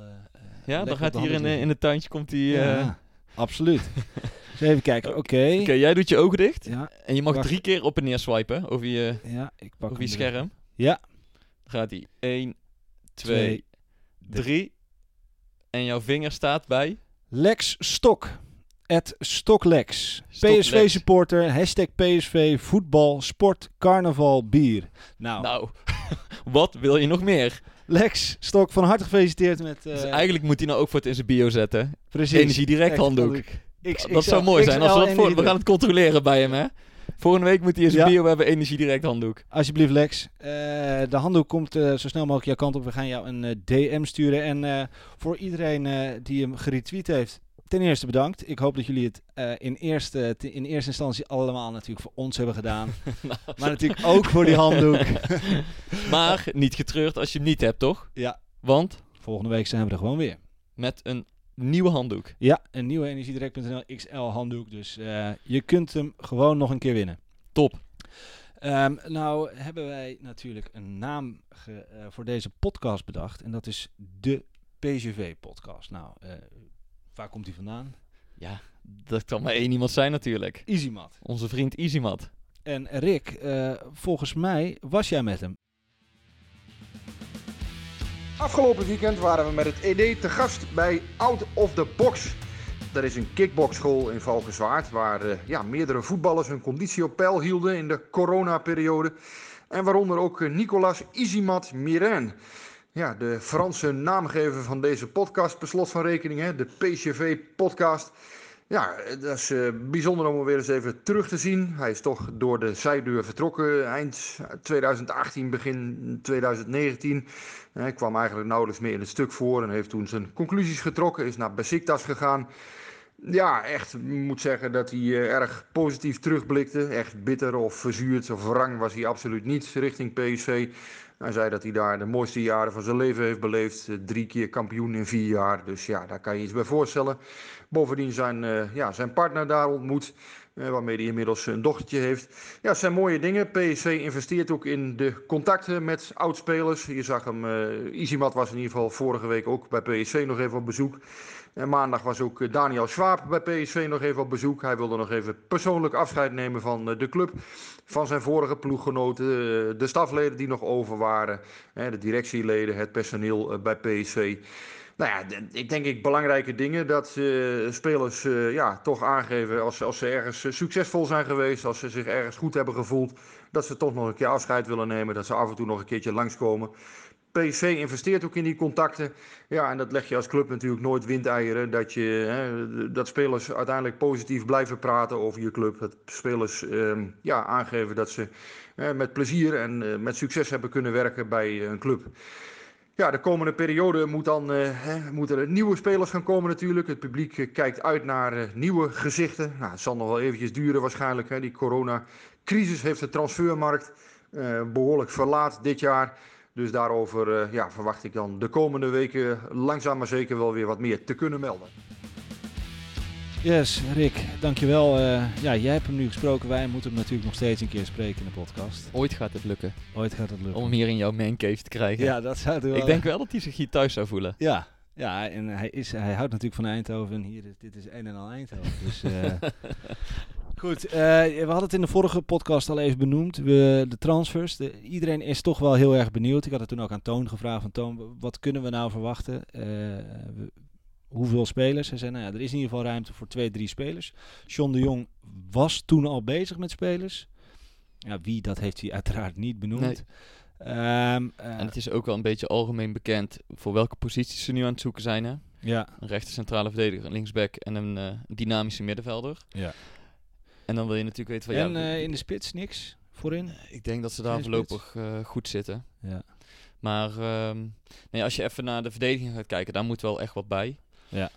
Ja, dan gaat hier in, in het tuintje komt Ja, absoluut. <laughs> Dus even kijken. Oké. Oké, jij doet je ogen dicht. Ja, En je mag Wacht. drie keer op en neer swipen over je, ja, ik pak over je er- scherm. Ja. Dan gaat hij 1, 2, Twee, 3. En jouw vinger staat bij... Lex Stok. At Stoklex. Stoklex. PSV supporter. Hashtag PSV. Voetbal. Sport. Carnaval. Bier. Nou, Nou, <laughs> wat wil je nog meer? Lex Stok, van harte gefeliciteerd met... eh, Dus eigenlijk moet hij nou ook voor het in zijn bio zetten. precies. Energie direct Echt handdoek. X- dat zou XL mooi zijn. Als we, dat voor, we gaan het controleren bij hem, hè? Volgende week moet hij in zijn Ja. bio hebben energie direct handdoek. Alsjeblieft, Lex. Eh, de handdoek komt eh, zo snel mogelijk jouw kant op. We gaan jou een eh, DM sturen. En eh, voor iedereen eh, die hem geretweet heeft, ten eerste bedankt. Ik hoop dat jullie het eh, in, eerste, te- in eerste instantie allemaal natuurlijk voor ons hebben gedaan. <laughs> maar natuurlijk ook voor die handdoek. <laughs> Maar niet getreurd als je hem niet hebt, toch? ja, Want volgende week zijn we er gewoon weer. met een nieuwe handdoek. Ja, een nieuwe energiedirect.nl XL handdoek. Dus eh, je kunt hem gewoon nog een keer winnen. Top. Ehm, nou hebben wij natuurlijk een naam ge- eh, voor deze podcast bedacht. En dat is de PGV-podcast. Nou, waar komt die vandaan? Ja, dat kan maar één iemand zijn natuurlijk. Easymat. Onze vriend Easymat. En Rick, eh, volgens mij was jij met hem. Afgelopen weekend waren we met het ED te gast bij Out of the Box. Dat is een kickboxschool in Valkenswaard waar eh, ja, meerdere voetballers hun conditie op peil hielden in de coronaperiode. En waaronder ook eh, Nicolas Isimat Miren. Ja, de Franse naamgever van deze podcast, per slot van rekening, hè, de PCV-podcast. Ja, dat is eh, bijzonder om hem weer eens even terug te zien. Hij is toch door de zijdeur vertrokken eind 2018, begin 2019. Hij kwam eigenlijk nauwelijks meer in het stuk voor en heeft toen zijn conclusies getrokken. Is naar Besiktas gegaan. Ja, echt moet zeggen dat hij eh, erg positief terugblikte. Echt bitter of verzuurd of wrang was hij absoluut niet richting PSV. Hij zei dat hij daar de mooiste jaren van zijn leven heeft beleefd. Eh, Drie keer kampioen in vier jaar. Dus ja, daar kan je iets bij voorstellen. Bovendien zijn, eh, ja, zijn partner daar ontmoet. eh, waarmee hij inmiddels een dochtertje heeft. Ja, het zijn mooie dingen. PSV investeert ook in de contacten met oudspelers. Je zag hem, eh Izimat was in ieder geval vorige week ook bij PSV nog even op bezoek. En maandag was ook eh, Daniel Schwab bij PSV nog even op bezoek. Hij wilde nog even persoonlijk afscheid nemen van eh, de club. Van zijn vorige ploeggenoten, eh, de stafleden die nog over waren. De directieleden, het personeel bij PSV. Nou ja, ik denk ik belangrijke dingen dat spelers ja, toch aangeven als, als ze ergens succesvol zijn geweest, als ze zich ergens goed hebben gevoeld, dat ze toch nog een keer afscheid willen nemen, dat ze af en toe nog een keertje langskomen. PSV investeert ook in die contacten. Ja, en dat leg je als club natuurlijk nooit windeieren. Dat, je, hè, dat spelers uiteindelijk positief blijven praten over je club. Dat spelers ehm, ja, aangeven dat ze met plezier en eh, met succes hebben kunnen werken bij eh, een club. Ja, de komende periode moet dan, eh, hè, moeten er nieuwe spelers gaan komen natuurlijk. Het publiek kijkt uit naar nieuwe gezichten. Nou, het zal nog wel eventjes duren waarschijnlijk. Hè. Die coronacrisis heeft de transfermarkt eh, behoorlijk verlaat dit jaar. Dus daarover eh, ja, verwacht ik dan de komende weken langzaam maar zeker wel weer wat meer te kunnen melden. Yes, Rick, dankjewel. Eh ja, jij hebt hem nu gesproken. Wij moeten hem natuurlijk nog steeds een keer spreken in de podcast. Ooit gaat het lukken Ooit gaat het lukken. om hem hier in jouw mancave te krijgen. Ja, dat zou het wel... Ik denk wel dat hij zich hier thuis zou voelen. Ja, ja en hij, is, hij houdt natuurlijk van Eindhoven. En hier, dit is een en al Eindhoven. Dus, eh, <laughs> goed, eh, we hadden het in de vorige podcast al even benoemd. We, de transfers. De, iedereen is toch wel heel erg benieuwd. Ik had het toen ook aan Toon gevraagd. Van Toon, wat kunnen we nou verwachten? Eh, we- hoeveel spelers? Hij zei, nou ja, er is in ieder geval ruimte voor twee, drie spelers. John de Jong was toen al bezig met spelers. Ja, wie, dat heeft hij uiteraard niet benoemd. Nee. Ehm, eh, En het is ook wel een beetje algemeen bekend voor welke posities ze nu aan het zoeken zijn. Hè? ja, Een rechter centrale verdediger, een linksback en een dynamische middenvelder. ja. En dan wil je natuurlijk weten van En ja, eh, in de spits niks voorin? ik denk dat ze daar voorlopig eh, goed zitten. Ja. Maar ehm, nee, als je even naar de verdediging gaat kijken, daar moet wel echt wat bij. Ja.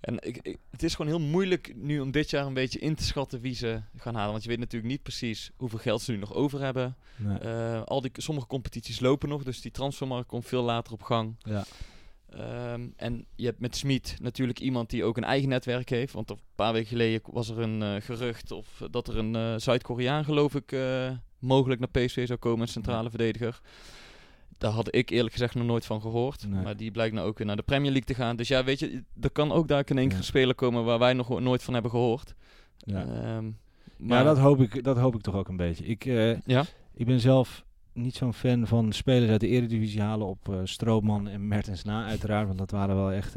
En ik, ik- het is gewoon heel moeilijk nu om dit jaar een beetje in te schatten wie ze gaan halen. Want je weet natuurlijk niet precies hoeveel geld ze nu nog over hebben. Nee. Eh, al die, sommige competities lopen nog, dus die transfermarkt komt veel later op gang. ja. Ehm, en je hebt met Smit natuurlijk iemand die ook een eigen netwerk heeft. Want een paar weken geleden was er een eh, gerucht of dat er een eh, Zuid-Koreaan, geloof ik, eh, mogelijk naar PSV zou komen, een centrale verdediger. Daar had ik eerlijk gezegd nog nooit van gehoord. Nee. Maar die blijkt nou ook weer naar de Premier League te gaan. Dus ja, weet je, er kan ook daar in één keer Ja. een speler komen waar wij nog nooit van hebben gehoord. Ja. Ehm, maar dat hoop, ik, dat hoop ik toch ook een beetje. Ik, ja, ik ben zelf niet zo'n fan van spelers uit de Eredivisie halen op eh Strootman en Mertens na, uiteraard. Want dat waren wel echt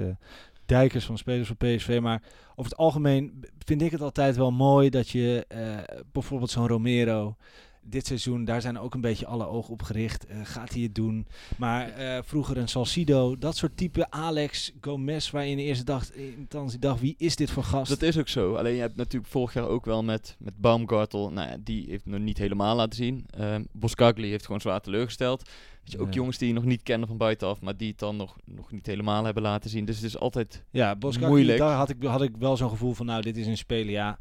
dijkers van spelers van PSV. Maar over het algemeen vind ik het altijd wel mooi dat je eh, bijvoorbeeld zo'n Romero... Dit seizoen, daar zijn ook een beetje alle ogen op gericht. Eh, gaat hij het doen? Maar eh, vroeger een Salcido, dat soort type Alex Gomez, waar je in de eerste dag, in instantie dacht, wie is dit voor gast? dat is ook zo. Alleen je hebt natuurlijk vorig jaar ook wel met, met Baumgartel. Nou ja, die heeft nog niet helemaal laten zien. Ehm Boskagli heeft gewoon zwaar teleurgesteld. Weet je, ook Ja. jongens die je nog niet kennen van buitenaf, maar die het dan nog, nog niet helemaal hebben laten zien. Dus het is altijd Ja, Boskakli, Moeilijk. daar had ik, had ik wel zo'n gevoel van, nou, dit is een speler, ja.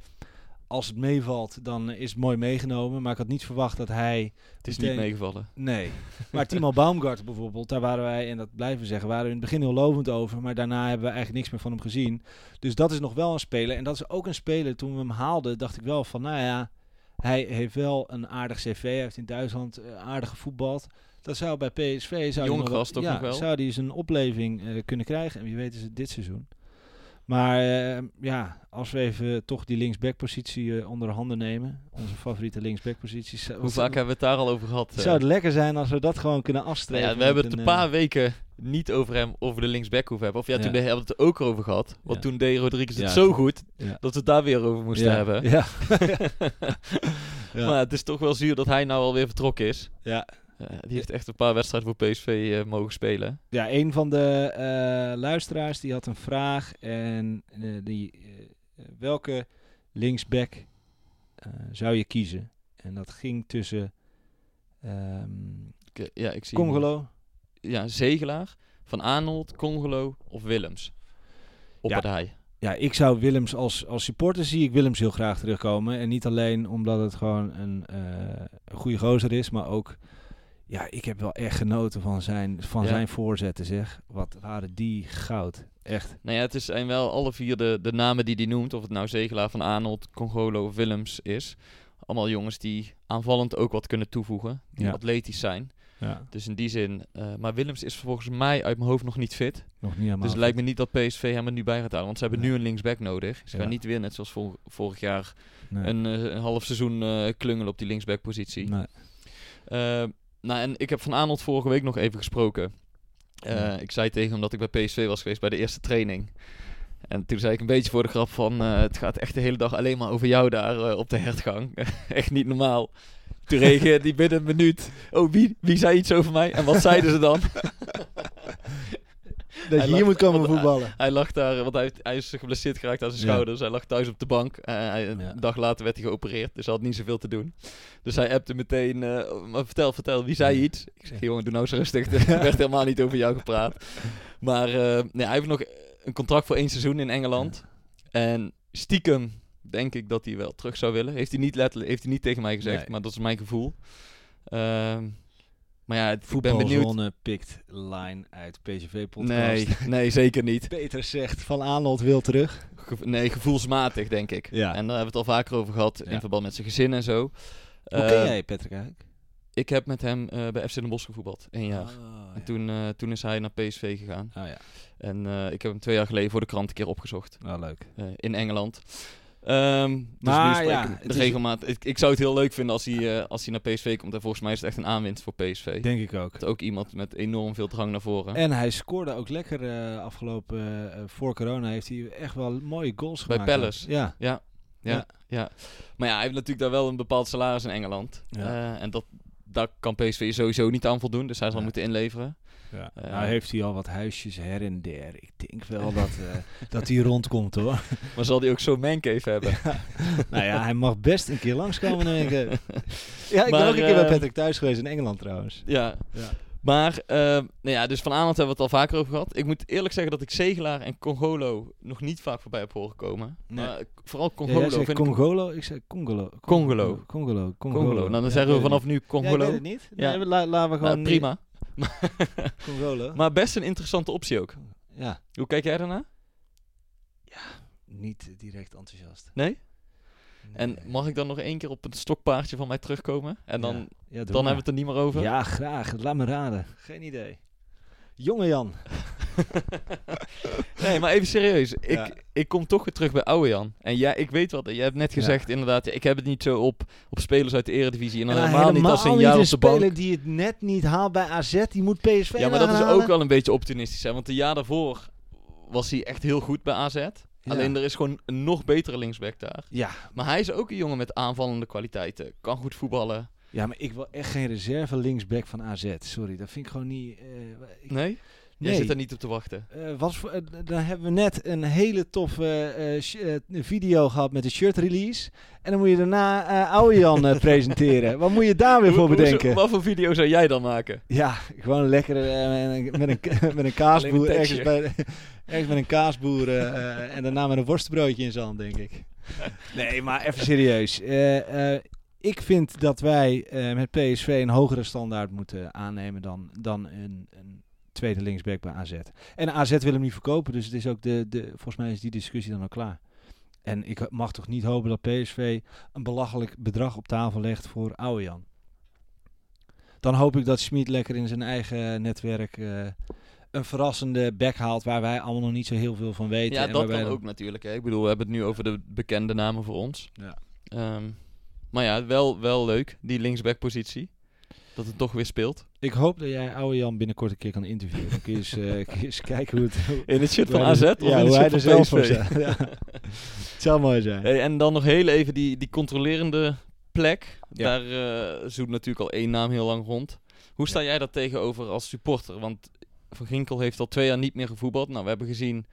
Als het meevalt, dan is het mooi meegenomen. Maar ik had niet verwacht dat hij... Het is Meteen- niet meegevallen. Nee. <laughs> Maar Timo Baumgart bijvoorbeeld, daar waren wij, en dat blijven we zeggen, waren we in het begin heel lovend over. Maar daarna hebben we eigenlijk niks meer van hem gezien. Dus dat is nog wel een speler. En dat is ook een speler, toen we hem haalden, dacht ik wel van, nou ja, hij heeft wel een aardig cv. Hij heeft in Duitsland eh, aardig gevoetbald. Dat zou bij PSV... Zou nog gast ja, nog wel? zou die zijn opleving eh, kunnen krijgen. En wie weet is het dit seizoen. Maar eh, ja, als we even toch die linksback-positie eh, onder handen nemen. Onze favoriete linksback-positie. Hoe vaak hebben we het daar al over gehad? eh? zou het lekker zijn als we dat gewoon kunnen Nou afstreven. ja, we hebben het een eh, paar weken niet over hem, over de linksback hoeven hebben. Of ja, Ja. toen hebben we het er ook over gehad. Want Ja. toen deed Rodriguez het zo goed dat we het daar weer over moesten hebben. Ja. <laughs> <laughs> Ja. Maar het is toch wel zuur dat hij nou alweer vertrokken is. Ja. Eh, die heeft echt een paar wedstrijden voor PSV eh, mogen spelen. ja, een van de eh, luisteraars die had een vraag. En eh, die, eh, welke linksback eh, zou je kiezen? En dat ging tussen ehm eh, ja, ik zie. Congolo. Ja, Zegelaar, Van Arnold, Congolo of Willems. Op Ja. het hij. ja, ik zou Willems als, als supporter zie ik Willems heel graag terugkomen. En niet alleen omdat het gewoon een, eh, een goede gozer is, maar ook... Ja, ik heb wel echt genoten van zijn, van Ja. zijn voorzetten, zeg. Wat waren die goud. Echt. Nou ja, het is- zijn wel alle vier de, de namen die hij noemt. Of het nou Zegelaar van Arnold, Congolo of Willems is. Allemaal jongens die aanvallend ook wat kunnen toevoegen. Die Ja. atletisch zijn. Ja, Dus in die zin. eh, maar Willems is volgens mij uit mijn hoofd nog niet fit. nog niet helemaal. Dus het lijkt me niet dat PSV hem er nu bij gaat halen. Want ze hebben Nee. nu een linksback nodig. Ze Ja. gaan niet weer, net zoals vor- vorig jaar, Nee. een, eh, een half seizoen eh, klungelen op die linksback-positie. Nee. Nou, en ik heb van Arnold vorige week nog even gesproken. Eh, Ja. Ik zei tegen hem dat ik bij PSV was geweest bij de eerste training. En toen zei ik een beetje voor de grap van... eh, het gaat echt de hele dag alleen maar over jou daar eh, op de hertgang. <laughs> echt niet normaal. Toen reageerde hij binnen een minuut. Oh, wie, wie zei iets over mij? En wat zeiden ze dan? <laughs> Dat je hier lag- moet komen voetballen. Hij lag daar, want hij, hij is geblesseerd geraakt aan zijn Ja. schouders. Hij lag thuis op de bank. Hij- Ja. Een dag later werd hij geopereerd, dus hij had niet zoveel te doen. Dus hij appte meteen, eh, maar vertel, vertel, wie zei iets? Ik zeg, jongen, doe nou eens rustig. <laughs> Er werd helemaal niet over jou gepraat. <laughs> Maar eh, nee, hij heeft nog een contract voor één seizoen in Engeland. En stiekem denk ik dat hij wel terug zou willen. Heeft hij niet, letterlijk, heeft hij niet tegen mij gezegd, Nee. maar dat is mijn gevoel. Ehm, maar ja, het- ik ben benieuwd. Voetbalzone pikt line uit PSV-podcast. Nee, nee, zeker niet. <laughs> Peter zegt van Arnold wil terug. Gevo- nee, gevoelsmatig, denk ik. Ja. En daar hebben we het al vaker over gehad in Ja. verband met zijn gezin en zo. Hoe Eh, ken jij Patrick eigenlijk? Ik heb met hem eh, bij FC Den Bosch gevoetbald, één jaar. Oh, En toen, eh, toen is hij naar PSV gegaan. Oh ja, En eh, ik heb hem twee jaar geleden voor de krant een keer opgezocht. wel leuk. eh, in Engeland. Ehm, dus Maar ja, de is- regelmaat. Ik, ik zou het heel leuk vinden als hij, eh, als hij naar PSV komt. En volgens mij is het echt een aanwinst voor PSV. Denk ik ook. Het ook iemand met enorm veel drang naar voren. En hij scoorde ook lekker eh, afgelopen, eh, voor corona heeft hij echt wel mooie goals Bij gemaakt. Palace. Ja, Ja, ja, Ja. ja. Maar ja, hij heeft natuurlijk daar wel een bepaald salaris in Engeland. Ja. En dat, daar kan PSV sowieso niet aan voldoen. Dus hij zal Ja. moeten inleveren. Ja. Eh, nou heeft hij al wat huisjes her en der. Ik denk wel <laughs> dat, eh, dat hij rondkomt hoor. <laughs> Maar zal hij ook zo'n mancave hebben? nou ja, hij mag best een keer langskomen. <laughs> Ja, ik ben ook een keer bij eh, Patrick thuis geweest in Engeland trouwens. Ja. Ja. Maar, eh, nou ja, dus van Aanland hebben we het al vaker over gehad. Ik moet eerlijk zeggen dat ik Zegelaar en Congolo nog niet vaak voorbij heb horen komen. Nee. Maar vooral Ja, Congolo vind ik... Congolo, ik zei Congolo. Congolo. Congolo. Congolo. Nou, dan Ja, zeggen we vanaf nu niet. Ja, ik Congolo. weet het niet. Ja. Nee, laten we Nou, gewoon prima. niet- Congolo. <laughs> Maar best een interessante optie ook. ja, Hoe kijk jij daarna? niet direct enthousiast. Nee? En mag ik dan nog één keer op een stokpaardje van mij terugkomen? En dan, Ja. Ja, dan maar. hebben we het er niet meer over? Ja, graag. Laat me raden. Geen idee. Jonge Jan. <laughs> Nee, maar even serieus. Ik, Ja. ik kom toch weer terug bij oude Jan. En ja, ik weet wat. Je hebt net Ja. gezegd, inderdaad. Ik heb het niet zo op, op spelers uit de eredivisie. En dan helemaal niet als een jaar op de bank. speler die het net niet haalt bij AZ, die moet PSV Ja, maar dat is ook wel een beetje optimistisch. Hè? Want een jaar daarvoor was hij echt heel goed bij AZ. Ja. Alleen er is gewoon een nog betere linksback daar. Ja. Maar hij is ook een jongen met aanvallende kwaliteiten. Kan goed voetballen. Ja, maar ik wil echt geen reserve linksback van AZ. Sorry, dat vind ik gewoon niet... eh, ik- Nee? Jij Nee. zit er niet op te wachten. Eh, wat voor, eh, dan hebben we net een hele toffe video gehad met de shirt release. En dan moet je daarna eh oude Jan <laughs> presenteren. Wat moet je daar weer voor Hoe- hoe- bedenken? wat voor video zou jij dan maken? Ja, gewoon lekker met, een, met, een, <laughs> kaasboer. Een Ergens, bij, ergens met een kaasboer. en daarna met een worstbroodje in zijn hand, denk ik. <laughs> Nee, maar even serieus. Ik vind dat wij eh, met PSV een hogere standaard moeten aannemen dan, dan een, een tweede linksback bij AZ. En AZ wil hem niet verkopen, dus het is ook de, de, volgens mij is die discussie dan al klaar. En ik mag toch niet hopen dat PSV een belachelijk bedrag op tafel legt voor oude Jan. Dan hoop ik dat Schmid lekker in zijn eigen netwerk eh, een verrassende back haalt waar wij allemaal nog niet zo heel veel van weten. Ja, en dat kan dan- ook natuurlijk. Hè. Ik bedoel, we hebben het nu over de bekende namen voor ons. Ja. Ehm, maar ja, wel, wel leuk, die linksback-positie. Dat het toch weer speelt. Ik hoop dat jij oude Jan binnenkort een keer kan interviewen. Dan kun je eens, eh, <laughs> kun je eens kijken hoe het... In het shirt van AZ of ja, in het er shirt van zelf voor. Ja. <laughs> Het zou mooi zijn. Hey, en dan nog heel even die, die controlerende plek. Ja. Daar eh zoekt natuurlijk al één naam heel lang rond. Hoe sta jij daar tegenover als supporter? Want Van Ginkel heeft al twee jaar niet meer gevoetbald. Nou, we hebben gezien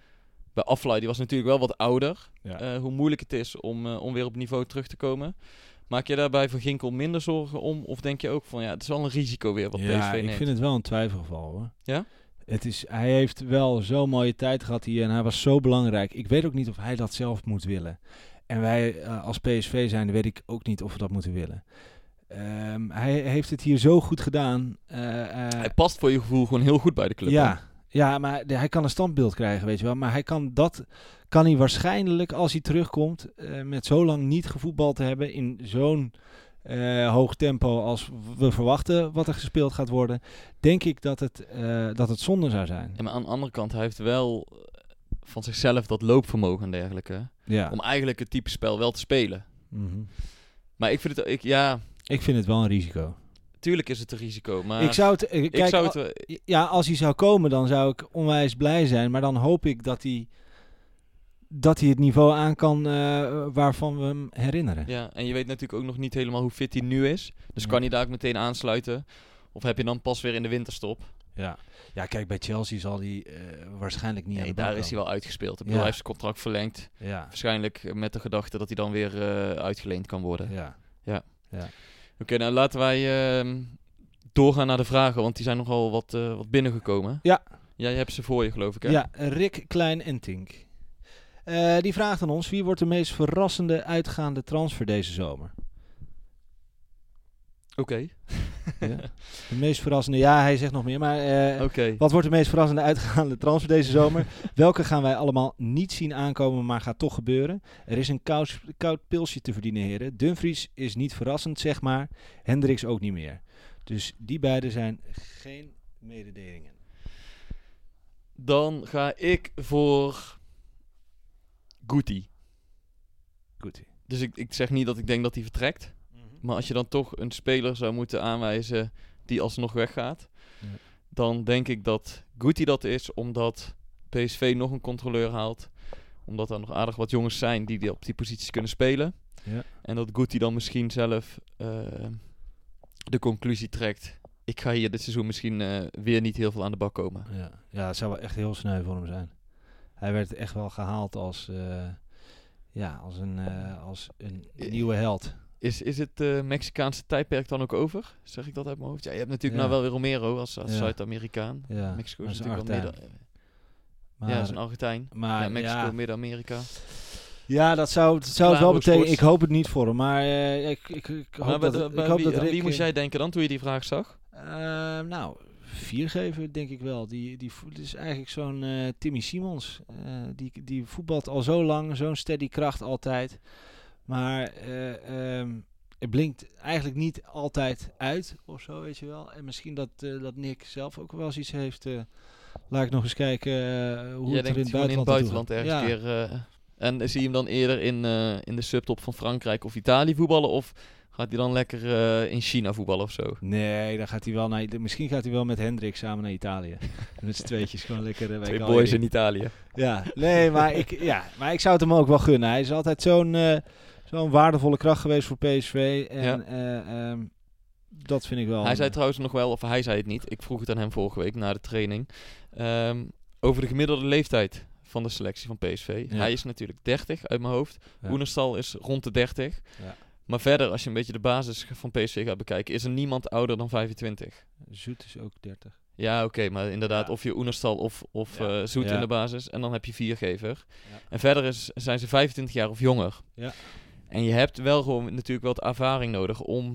bij Aflaai, die was natuurlijk wel wat ouder. Ja. eh, hoe moeilijk het is om, om weer op niveau terug te komen. Maak je daarbij Van Ginkel minder zorgen om? Of denk je ook van, ja, het is wel een risico weer wat ja, PSV ik neemt? vind het wel een twijfelgeval hoor. Ja? Het is, hij heeft wel zo'n mooie tijd gehad hier en hij was zo belangrijk. Ik weet ook niet of hij dat zelf moet willen. En wij eh, als PSV zijn, weet ik ook niet of we dat moeten willen. Ehm, hij heeft het hier zo goed gedaan. Eh, eh, Hij past voor je gevoel gewoon heel goed bij de club. ja, ja, maar hij kan een standbeeld krijgen, weet je wel. Maar hij kan dat, kan hij waarschijnlijk als hij terugkomt, eh, met zo lang niet gevoetbald te hebben in zo'n eh, hoog tempo als we verwachten wat er gespeeld gaat worden, denk ik dat het, eh, dat het zonde zou zijn. Ja, maar aan de andere kant, hij heeft wel van zichzelf dat loopvermogen en dergelijke. Ja. Om eigenlijk het type spel wel te spelen. Mhm. Maar ik vind het, ik, ja, Ik vind het wel een risico. Tuurlijk is het een risico. Maar ik zou het, eh, ik kijk, zou het, wel- ja, als hij zou komen, dan zou ik onwijs blij zijn. Maar dan hoop ik dat hij, dat hij het niveau aan kan eh, waarvan we hem herinneren. ja, en je weet natuurlijk ook nog niet helemaal hoe fit hij nu is. Dus Ja. kan hij daar ook meteen aansluiten? Of heb je dan pas weer in de winterstop? Ja. ja, kijk, bij Chelsea zal hij eh, waarschijnlijk niet Nee, daar is hij wel uitgespeeld. Ik bedoel, Ja. Hij heeft zijn contract verlengd. Ja, Waarschijnlijk met de gedachte dat hij dan weer uitgeleend kan worden. ja. Oké, nou laten wij ehm, doorgaan naar de vragen, want die zijn nogal wat, eh, wat binnengekomen. Ja. Jij hebt ze voor je, geloof ik, hè? Ja, Rick Klein en Tink. Eh, die vraagt aan ons, wie wordt de meest verrassende uitgaande transfer deze zomer? Oké. <laughs> Ja. De meest verrassende, ja, hij zegt nog meer, maar eh, wat wordt de meest verrassende uitgaande transfer deze zomer? Welke gaan wij allemaal niet zien aankomen, maar gaat toch gebeuren? Er is een koud, koud pilsje te verdienen, heren. Dumfries is niet verrassend, zeg maar. Hendricks ook niet meer. Dus die beide zijn geen mededelingen. Dan ga ik voor Guti. Goed. Dus ik, ik zeg niet dat ik denk dat hij vertrekt. Maar als je dan toch een speler zou moeten aanwijzen die alsnog weggaat, Ja. dan denk ik dat Guti dat is, omdat PSV nog een controleur haalt. Omdat er nog aardig wat jongens zijn die, die op die posities kunnen spelen. Ja. En dat Guti dan misschien zelf eh, de conclusie trekt. Ik ga hier dit seizoen misschien eh, weer niet heel veel aan de bak komen. Ja, ja, het zou wel echt heel sneu voor hem zijn. Hij werd echt wel gehaald als, eh, ja, als, een, als een nieuwe held. Is, is het eh, Mexicaanse tijdperk dan ook over? Zeg ik dat uit mijn hoofd? Ja, je hebt natuurlijk Ja. nou wel weer Romero als, als Ja. Zuid-Amerikaan. Ja, Mexico is natuurlijk wel midden... Maar, ja, is een Argentijn. maar Mexico, ja, Midden-Amerika. ja, dat zou, dat zou het wel betekenen. Ik hoop het niet voor hem, maar eh, ik, ik, ik hoop Maar dat, bij- ik hoop wie, dat Rick... wie moest eh, jij denken dan toen je die vraag zag? eh, nou, vier geven denk ik wel. Die, die, vo- het is eigenlijk zo'n Timmy Simons. Die, die voetbalt al zo lang, zo'n steady kracht altijd. Maar eh, ehm, het blinkt eigenlijk niet altijd uit of zo, weet je wel. En misschien dat, eh, dat Nick zelf ook wel eens iets heeft. eh, laat ik nog eens kijken hoe Jij het er in dat het gewoon in buitenland, het buitenland ergens keer... eh, en zie je hem dan eerder in, in de subtop van Frankrijk of Italië voetballen? Of gaat hij dan lekker in China voetballen of zo? Nee, dan gaat hij wel naar. Misschien gaat hij wel met Hendrik samen naar Italië. <laughs> Met z'n tweetjes gewoon lekker. eh, Twee boys in. Italië. Ja, nee, maar ik, ja, maar ik zou het hem ook wel gunnen. Hij is altijd zo'n zo'n waardevolle kracht geweest voor PSV. En Ja. eh, ehm, dat vind ik wel. Hij zei een- trouwens nog wel, of hij zei het niet. Ik vroeg het aan hem vorige week na de training. ehm, over de gemiddelde leeftijd van de selectie van PSV. Ja. Hij is natuurlijk 30 uit mijn hoofd. Ja. Oenerstal is rond de 30. Ja. Maar verder, als je een beetje de basis van PSV gaat bekijken, is er niemand ouder dan 25. Zoet is ook 30. Ja, oké, maar inderdaad, of je Oenerstal of, of eh, Zoet in de basis. En dan heb je viergever. En verder is, zijn ze 25 jaar of jonger. Ja. En je hebt wel gewoon natuurlijk wel de ervaring nodig om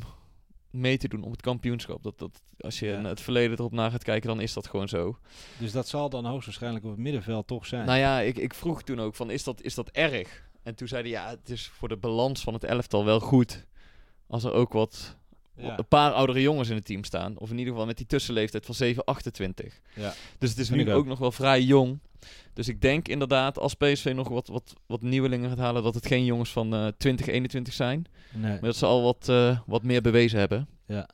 mee te doen om het kampioenschap. Dat, dat, als je Ja. het verleden erop na gaat kijken, dan is dat gewoon zo. Dus dat zal dan hoogstwaarschijnlijk op het middenveld toch zijn. Nou ja, ik, ik vroeg toen ook van, is dat, is dat erg? En toen zeiden ja, het is voor de balans van het elftal wel goed. Als er ook wat, Ja. een paar oudere jongens in het team staan. Of in ieder geval met die tussenleeftijd van 7, 28. Ja. Dus het is nu ook. ook. nog wel vrij jong. Dus ik denk inderdaad, als PSV nog wat, wat, wat nieuwelingen gaat halen, dat het geen jongens van eh 20, 21 zijn. Nee. Maar dat ze al wat, eh, wat meer bewezen hebben. Ja.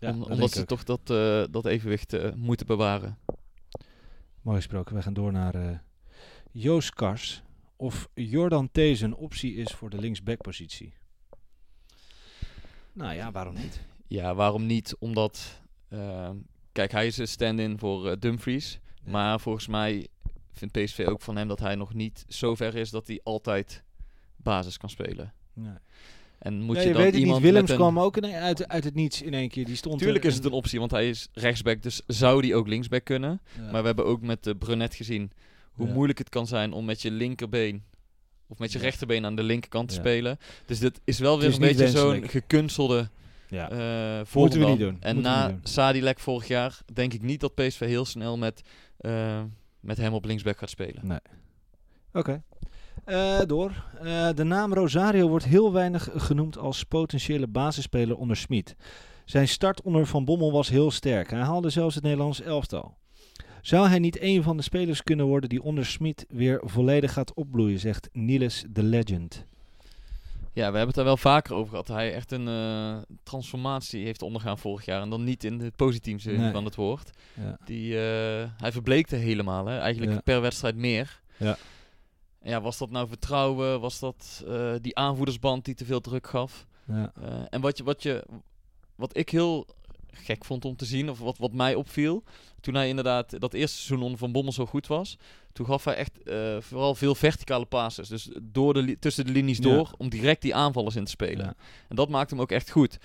Ja, Om- dat omdat ze ook. toch dat, eh, dat evenwicht eh, moeten bewaren. Mooi gesproken. We gaan door naar Joost Kars. Of Jordan Thees een optie is voor de linksbackpositie. Nou ja, waarom niet? Ja, waarom niet? Omdat, ehm, kijk, hij is een stand-in voor eh, Dumfries. Ja. Maar volgens mij vindt PSV ook van hem dat hij nog niet zo ver is dat hij altijd basis kan spelen. Nee. En moet Ja, je, je dan weet het niet. iemand Willems een... kwam ook in, uit, uit het niets in één keer. Die stond Tuurlijk is het en- een optie, want hij is rechtsback, dus zou die ook linksback kunnen. Ja. Maar we hebben ook met de Brunet gezien hoe Ja. moeilijk het kan zijn om met je linkerbeen of met je Ja. rechterbeen aan de linkerkant te spelen. Dus dit is wel weer is een beetje zo'n gekunstelde ja. eh Moeten we niet doen. En Moeten na. Sadilek vorig jaar denk ik niet dat PSV heel snel met, eh, met hem op linksback gaat spelen. Oké. Eh, door. De naam Rosario wordt heel weinig genoemd als potentiële basisspeler onder Smit. Zijn start onder Van Bommel was heel sterk. Hij haalde zelfs het Nederlands elftal. Zou hij niet een van de spelers kunnen worden die onder Smit weer volledig gaat opbloeien, zegt Niels de Legend. Ja, we hebben het daar wel vaker over gehad. Hij echt een eh, transformatie heeft ondergaan vorig jaar. En dan niet in de positieve zin Nee. van het woord. Ja. Die, eh, hij verbleekte helemaal. Hè? Eigenlijk Ja. per wedstrijd meer. Ja. Ja, was dat nou vertrouwen? Was dat eh, die aanvoerdersband die te veel druk gaf? Ja. En wat, je, wat, je, wat ik heel gek vond om te zien, of wat, wat mij opviel, toen hij inderdaad dat eerste seizoen onder Van Bommel zo goed was, toen gaf hij echt eh, vooral veel verticale passes. Dus door de tussen de linies Ja. door, om direct die aanvallers in te spelen. Ja. En dat maakte hem ook echt goed.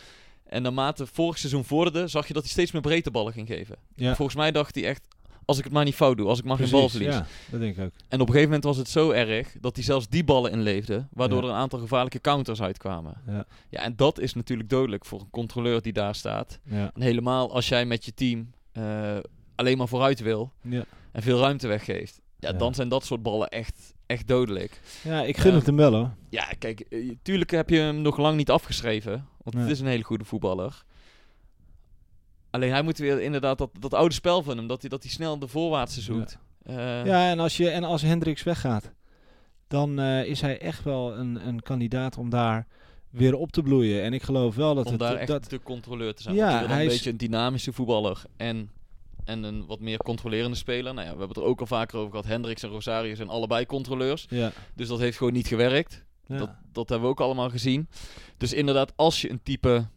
En naarmate vorig seizoen vorderde, zag je dat hij steeds meer breedteballen ging geven. Ja. Volgens mij dacht hij echt, als ik het maar niet fout doe, als ik maar geen bal verlies. Ja, dat denk ik ook. En op een gegeven moment was het zo erg dat hij zelfs die ballen inleefde, waardoor Ja. er een aantal gevaarlijke counters uitkwamen. Ja. Ja, en dat is natuurlijk dodelijk voor een controleur die daar staat. Ja. En helemaal als jij met je team eh, alleen maar vooruit wil Ja. en veel ruimte weggeeft. Ja, dan zijn dat soort ballen echt, echt dodelijk. ja, ik gun Ja. het hem wel hoor. Ja, kijk, eh, tuurlijk heb je hem nog lang niet afgeschreven. Want het is een hele goede voetballer. Alleen hij moet weer inderdaad dat, dat oude spel van hem, dat hij, dat hij snel de voorwaartse zoekt. Eh, Ja, en als, je, en als Hendricks weggaat, dan eh, is hij echt wel een, een kandidaat om daar weer op te bloeien. En ik geloof wel dat om het... daar echt dat, de controleur te zijn. Ja, wil hij een is- beetje een dynamische voetballer en, en een wat meer controlerende speler. Nou ja, we hebben het er ook al vaker over gehad. Hendricks en Rosario zijn allebei controleurs. ja, Dus dat heeft gewoon niet gewerkt. ja. Dat, dat hebben we ook allemaal gezien. Dus inderdaad, als je een type...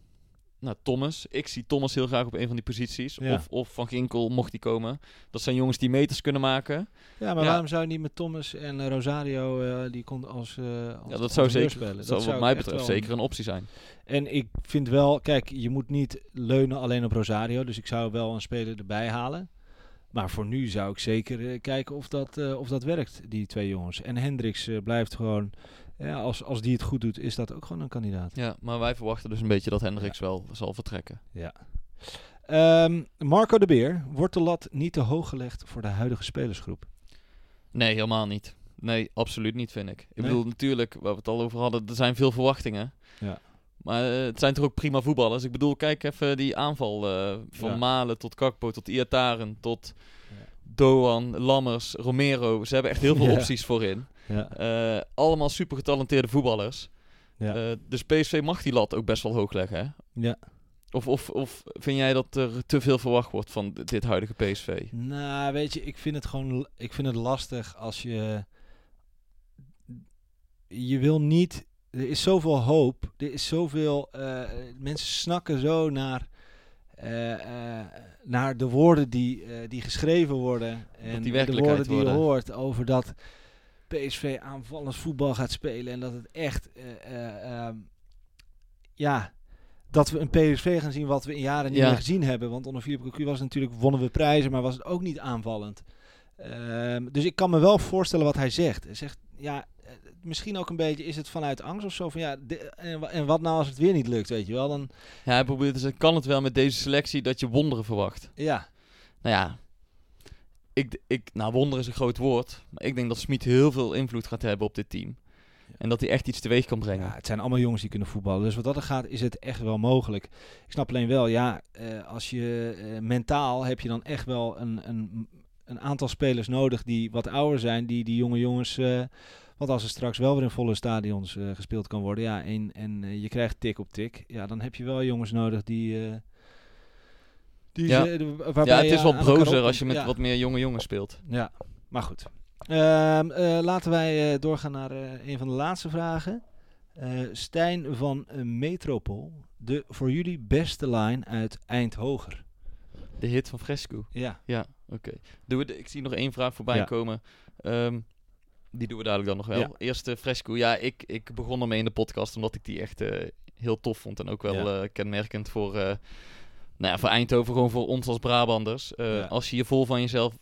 Nou, Thomas. Ik zie Thomas heel graag op een van die posities. Ja. Of, of Van Ginkel, mocht die komen. Dat zijn jongens die meters kunnen maken. ja, maar Ja. waarom zou je niet met Thomas en eh, Rosario eh, die kon als, eh als Ja, dat zou zeker, spelen? dat zou wat mij betreft zeker een optie zijn. En ik vind wel, kijk, je moet niet leunen alleen op Rosario. Dus ik zou wel een speler erbij halen. Maar voor nu zou ik zeker kijken of dat, of dat werkt, die twee jongens. En Hendricks blijft gewoon, ja, als, als die het goed doet, is dat ook gewoon een kandidaat. Ja, maar wij verwachten dus een beetje dat Hendricks wel zal vertrekken. Ja. Ehm, Marco de Beer, wordt de lat niet te hoog gelegd voor de huidige spelersgroep? Nee, helemaal niet. Nee, absoluut niet, vind ik. Ik Nee? bedoel, natuurlijk, waar we het al over hadden, er zijn veel verwachtingen. Ja. Maar eh, het zijn toch ook prima voetballers. Ik bedoel, kijk even die aanval eh, van Ja. Malen tot Kakpo, tot Iataren, tot Ja. Doan, Lammers, Romero. Ze hebben echt heel veel <laughs> opties voorin. Ja. Eh, allemaal super getalenteerde voetballers. Ja. Eh, dus PSV mag die lat ook best wel hoog leggen, hè? ja. Of, of, of vind jij dat er te veel verwacht wordt van dit huidige PSV? Nou, weet je, ik vind het gewoon ik vind het lastig als je. Je wil niet. Er is zoveel hoop. Er is zoveel. eh, mensen snakken zo naar. naar de woorden die, die geschreven worden. En die de woorden die je hoort over dat PSV aanvallend voetbal gaat spelen. En dat het echt. eh, eh, ehm, ja. Dat we een PSV gaan zien wat we in jaren niet Ja. meer gezien hebben. Want onder Philippe Cocu was natuurlijk, wonnen we prijzen, maar was het ook niet aanvallend. Ehm, dus ik kan me wel voorstellen wat hij zegt. Hij zegt, ja, eh, misschien ook een beetje, is het vanuit angst of zo? Van ja, de- en wat nou als het weer niet lukt, weet je wel? Dan, Ja, hij probeert dus, kan het wel met deze selectie dat je wonderen verwacht. ja, Nou ja, ik, ik, nou wonder is een groot woord. Maar ik denk dat Smit heel veel invloed gaat hebben op dit team. En dat hij echt iets teweeg kan brengen. ja, het zijn allemaal jongens die kunnen voetballen. Dus wat dat er gaat, is het echt wel mogelijk. Ik snap alleen wel, ja, eh, als je eh, mentaal heb je dan echt wel een, een, een aantal spelers nodig die wat ouder zijn, die die jonge jongens... eh, want als er straks wel weer in volle stadions gespeeld kan worden, ja, en, en je krijgt tik op tik, ja, dan heb je wel jongens nodig die... eh, die Ja. waarbij ja, het is wel elkaar brozer als je met wat meer jonge jongens speelt. Ja, maar goed. Ehm, eh, laten wij eh, doorgaan naar eh, een van de laatste vragen. Eh, Stijn van eh, Metropool. De voor jullie beste line uit Eindhoger. De hit van Fresco. Ja. Ja, oké. Het. Ik zie nog één vraag voorbij Ja. komen. Ehm, Die doen we dadelijk dan nog wel. Ja. Eerst uh, Fresco. Ja, ik, ik begon ermee in de podcast omdat ik die echt eh, heel tof vond. En ook wel Ja. eh, kenmerkend voor, eh, nou ja, voor Eindhoven, gewoon voor ons als Brabanders. Eh, Ja. Als je je vol van jezelf,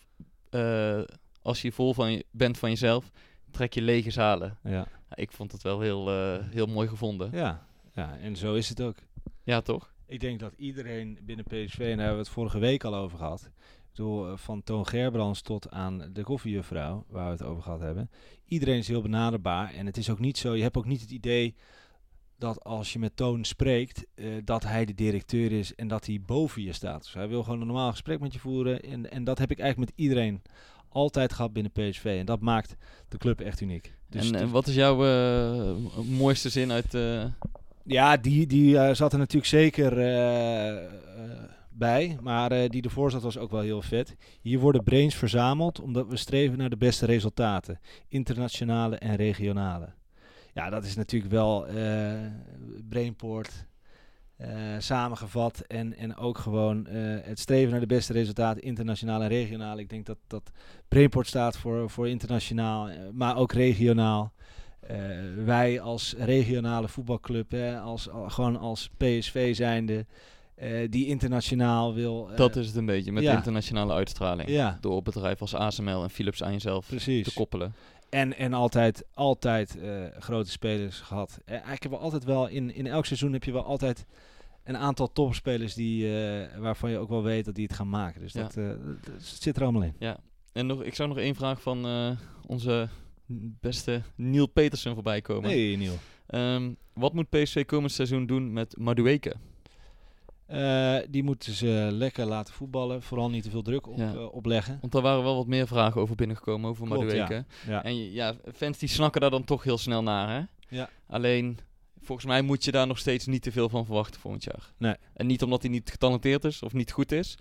eh, als je vol van je, bent van jezelf, trek je lege zalen. Ja. Ik vond het wel heel, eh, heel mooi gevonden. Ja. ja, en zo is het ook. Ja, toch? Ik denk dat iedereen binnen PSV, en daar hebben we het vorige week al over gehad. Eh, van Toon Gerbrands tot aan de koffiejuffrouw, waar we het over gehad hebben. Iedereen is heel benaderbaar. En het is ook niet zo, je hebt ook niet het idee dat als je met Toon spreekt, eh, dat hij de directeur is en dat hij boven je staat. Dus hij wil gewoon een normaal gesprek met je voeren. En, en dat heb ik eigenlijk met iedereen altijd gehad binnen PSV. En dat maakt de club echt uniek. Dus en eh, wat is jouw eh, mooiste zin uit... eh, Ja, die, die zat er natuurlijk zeker bij. Maar die ervoor zat was ook wel heel vet. Hier worden brains verzameld omdat we streven naar de beste resultaten. Internationale en regionale. Ja, dat is natuurlijk wel eh Brainport eh, samengevat. En, en ook gewoon eh, het streven naar de beste resultaten, internationaal en regionaal. Ik denk dat, dat Brainport staat voor, voor internationaal, maar ook regionaal. Wij als regionale voetbalclub, hè, als, al- gewoon als PSV zijnde, die internationaal wil. dat is het een beetje, met ja. internationale uitstraling. Ja, Door bedrijven als ASML en Philips aan jezelf precies. te koppelen. En, en altijd, altijd eh, grote spelers gehad. Eh, eigenlijk hebben we altijd wel, in, in elk seizoen heb je wel altijd een aantal topspelers die, eh, waarvan je ook wel weet dat die het gaan maken. Dus Ja. dat, zit er allemaal in. En nog, ik zou nog één vraag van onze beste Neil Petersen voorbij komen. Nee, Niel. Ehm, wat moet PSV komend seizoen doen met Madueke? Eh, die moeten ze lekker laten voetballen. Vooral niet te veel druk op, Ja. eh, opleggen. Want daar waren wel wat meer vragen over binnengekomen, over Klopt, Madueke. Ja. En ja, fans die snakken daar dan toch heel snel naar, hè? Ja. Alleen, volgens mij moet je daar nog steeds niet te veel van verwachten volgend jaar. Nee. En niet omdat hij niet getalenteerd is of niet goed is.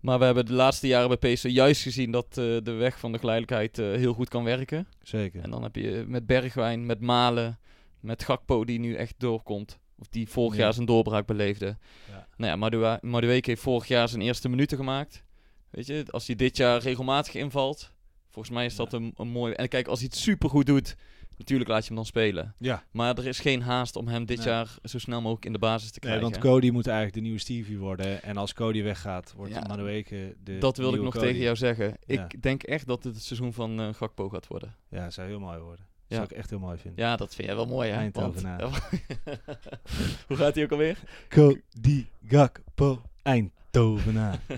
Maar we hebben de laatste jaren bij PSV juist gezien dat eh, de weg van de geleidelijkheid heel goed kan werken. Zeker. En dan heb je met Bergwijn, met Malen, met Gakpo die nu echt doorkomt. Of die vorig Ja. jaar zijn doorbraak beleefde. Ja. Nou ja, Madua- Madueke heeft vorig jaar zijn eerste minuten gemaakt. Weet je, als hij dit jaar regelmatig invalt, volgens mij is dat een, een mooi... En kijk, als hij het supergoed doet, natuurlijk laat je hem dan spelen. Ja. Maar er is geen haast om hem dit Nee. jaar zo snel mogelijk in de basis te Nee, krijgen. want Cody moet eigenlijk de nieuwe Stevie worden. En als Cody weggaat, wordt Ja. Madueke de dat wilde ik nog Cody. tegen jou zeggen. Ja. Ik denk echt dat het het seizoen van eh, Gakpo gaat worden. Ja, zou heel mooi worden. Ja. Zou ik echt heel mooi vinden. Ja, dat vind jij wel mooi, hè? Eindhovenaar. Want- <laughs> Hoe gaat hij ook alweer? Cody Gakpo Eindhovenaar. <laughs>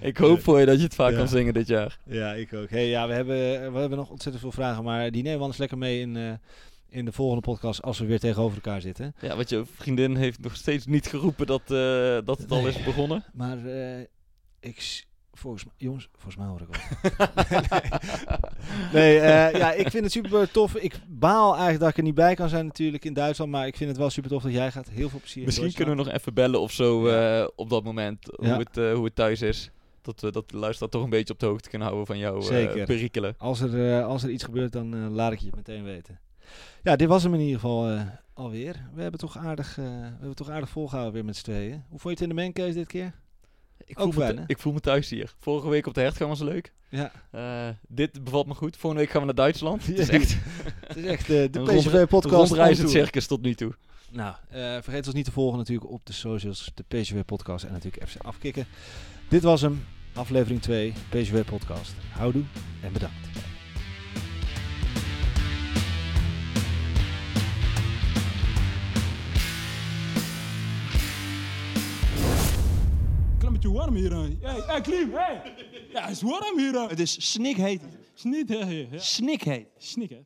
Ik hoop voor je dat je het vaak Ja. kan zingen dit jaar. ja, ik ook. Hey, ja, we hebben, we hebben nog ontzettend veel vragen, maar die nemen we anders lekker mee in, eh, in de volgende podcast als we weer tegenover elkaar zitten. Ja, want je vriendin heeft nog steeds niet geroepen dat, eh, dat het al is begonnen. Maar eh, ik, volgens mij, jongens, volgens mij hoor ik wel. <laughs> nee, eh, ja, ik vind het super tof. Ik baal eigenlijk dat ik er niet bij kan zijn natuurlijk in Duitsland, maar ik vind het wel super tof dat jij gaat. Heel veel plezier. Misschien kunnen we nog even bellen of zo eh, op dat moment, Ja. hoe, het, eh, hoe het thuis is. Dat we dat de luisteraar toch een beetje op de hoogte kunnen houden van jouw eh, Zeker. perikelen. Als er, eh, als er iets gebeurt, dan laat ik je het meteen weten. Ja, dit was hem in ieder geval eh, alweer. We hebben toch aardig, eh, we hebben toch aardig volgehouden weer met z'n tweeën. Hoe vond je het in de mancase dit keer? Ik voel, me, fijn, ik voel me thuis hier. Vorige week op de Hertgang was leuk. Ja, Eh, dit bevalt me goed. Volgende week gaan we naar Duitsland. <laughs> Het is echt het is echt eh, de <laughs> PSV-podcast. rondreizend circus tot nu toe. Nou, eh, vergeet ons niet te volgen natuurlijk op de socials, de PSV-podcast en natuurlijk FC Afkikken. Dit was hem, aflevering 2, PSV-podcast. Houdoe en bedankt. Beetje warm hier. Hey, hey Klim, hey. Ja, het is warm hier. Het is snikheet. Hè? Ja. Snikheet. Snik, hè?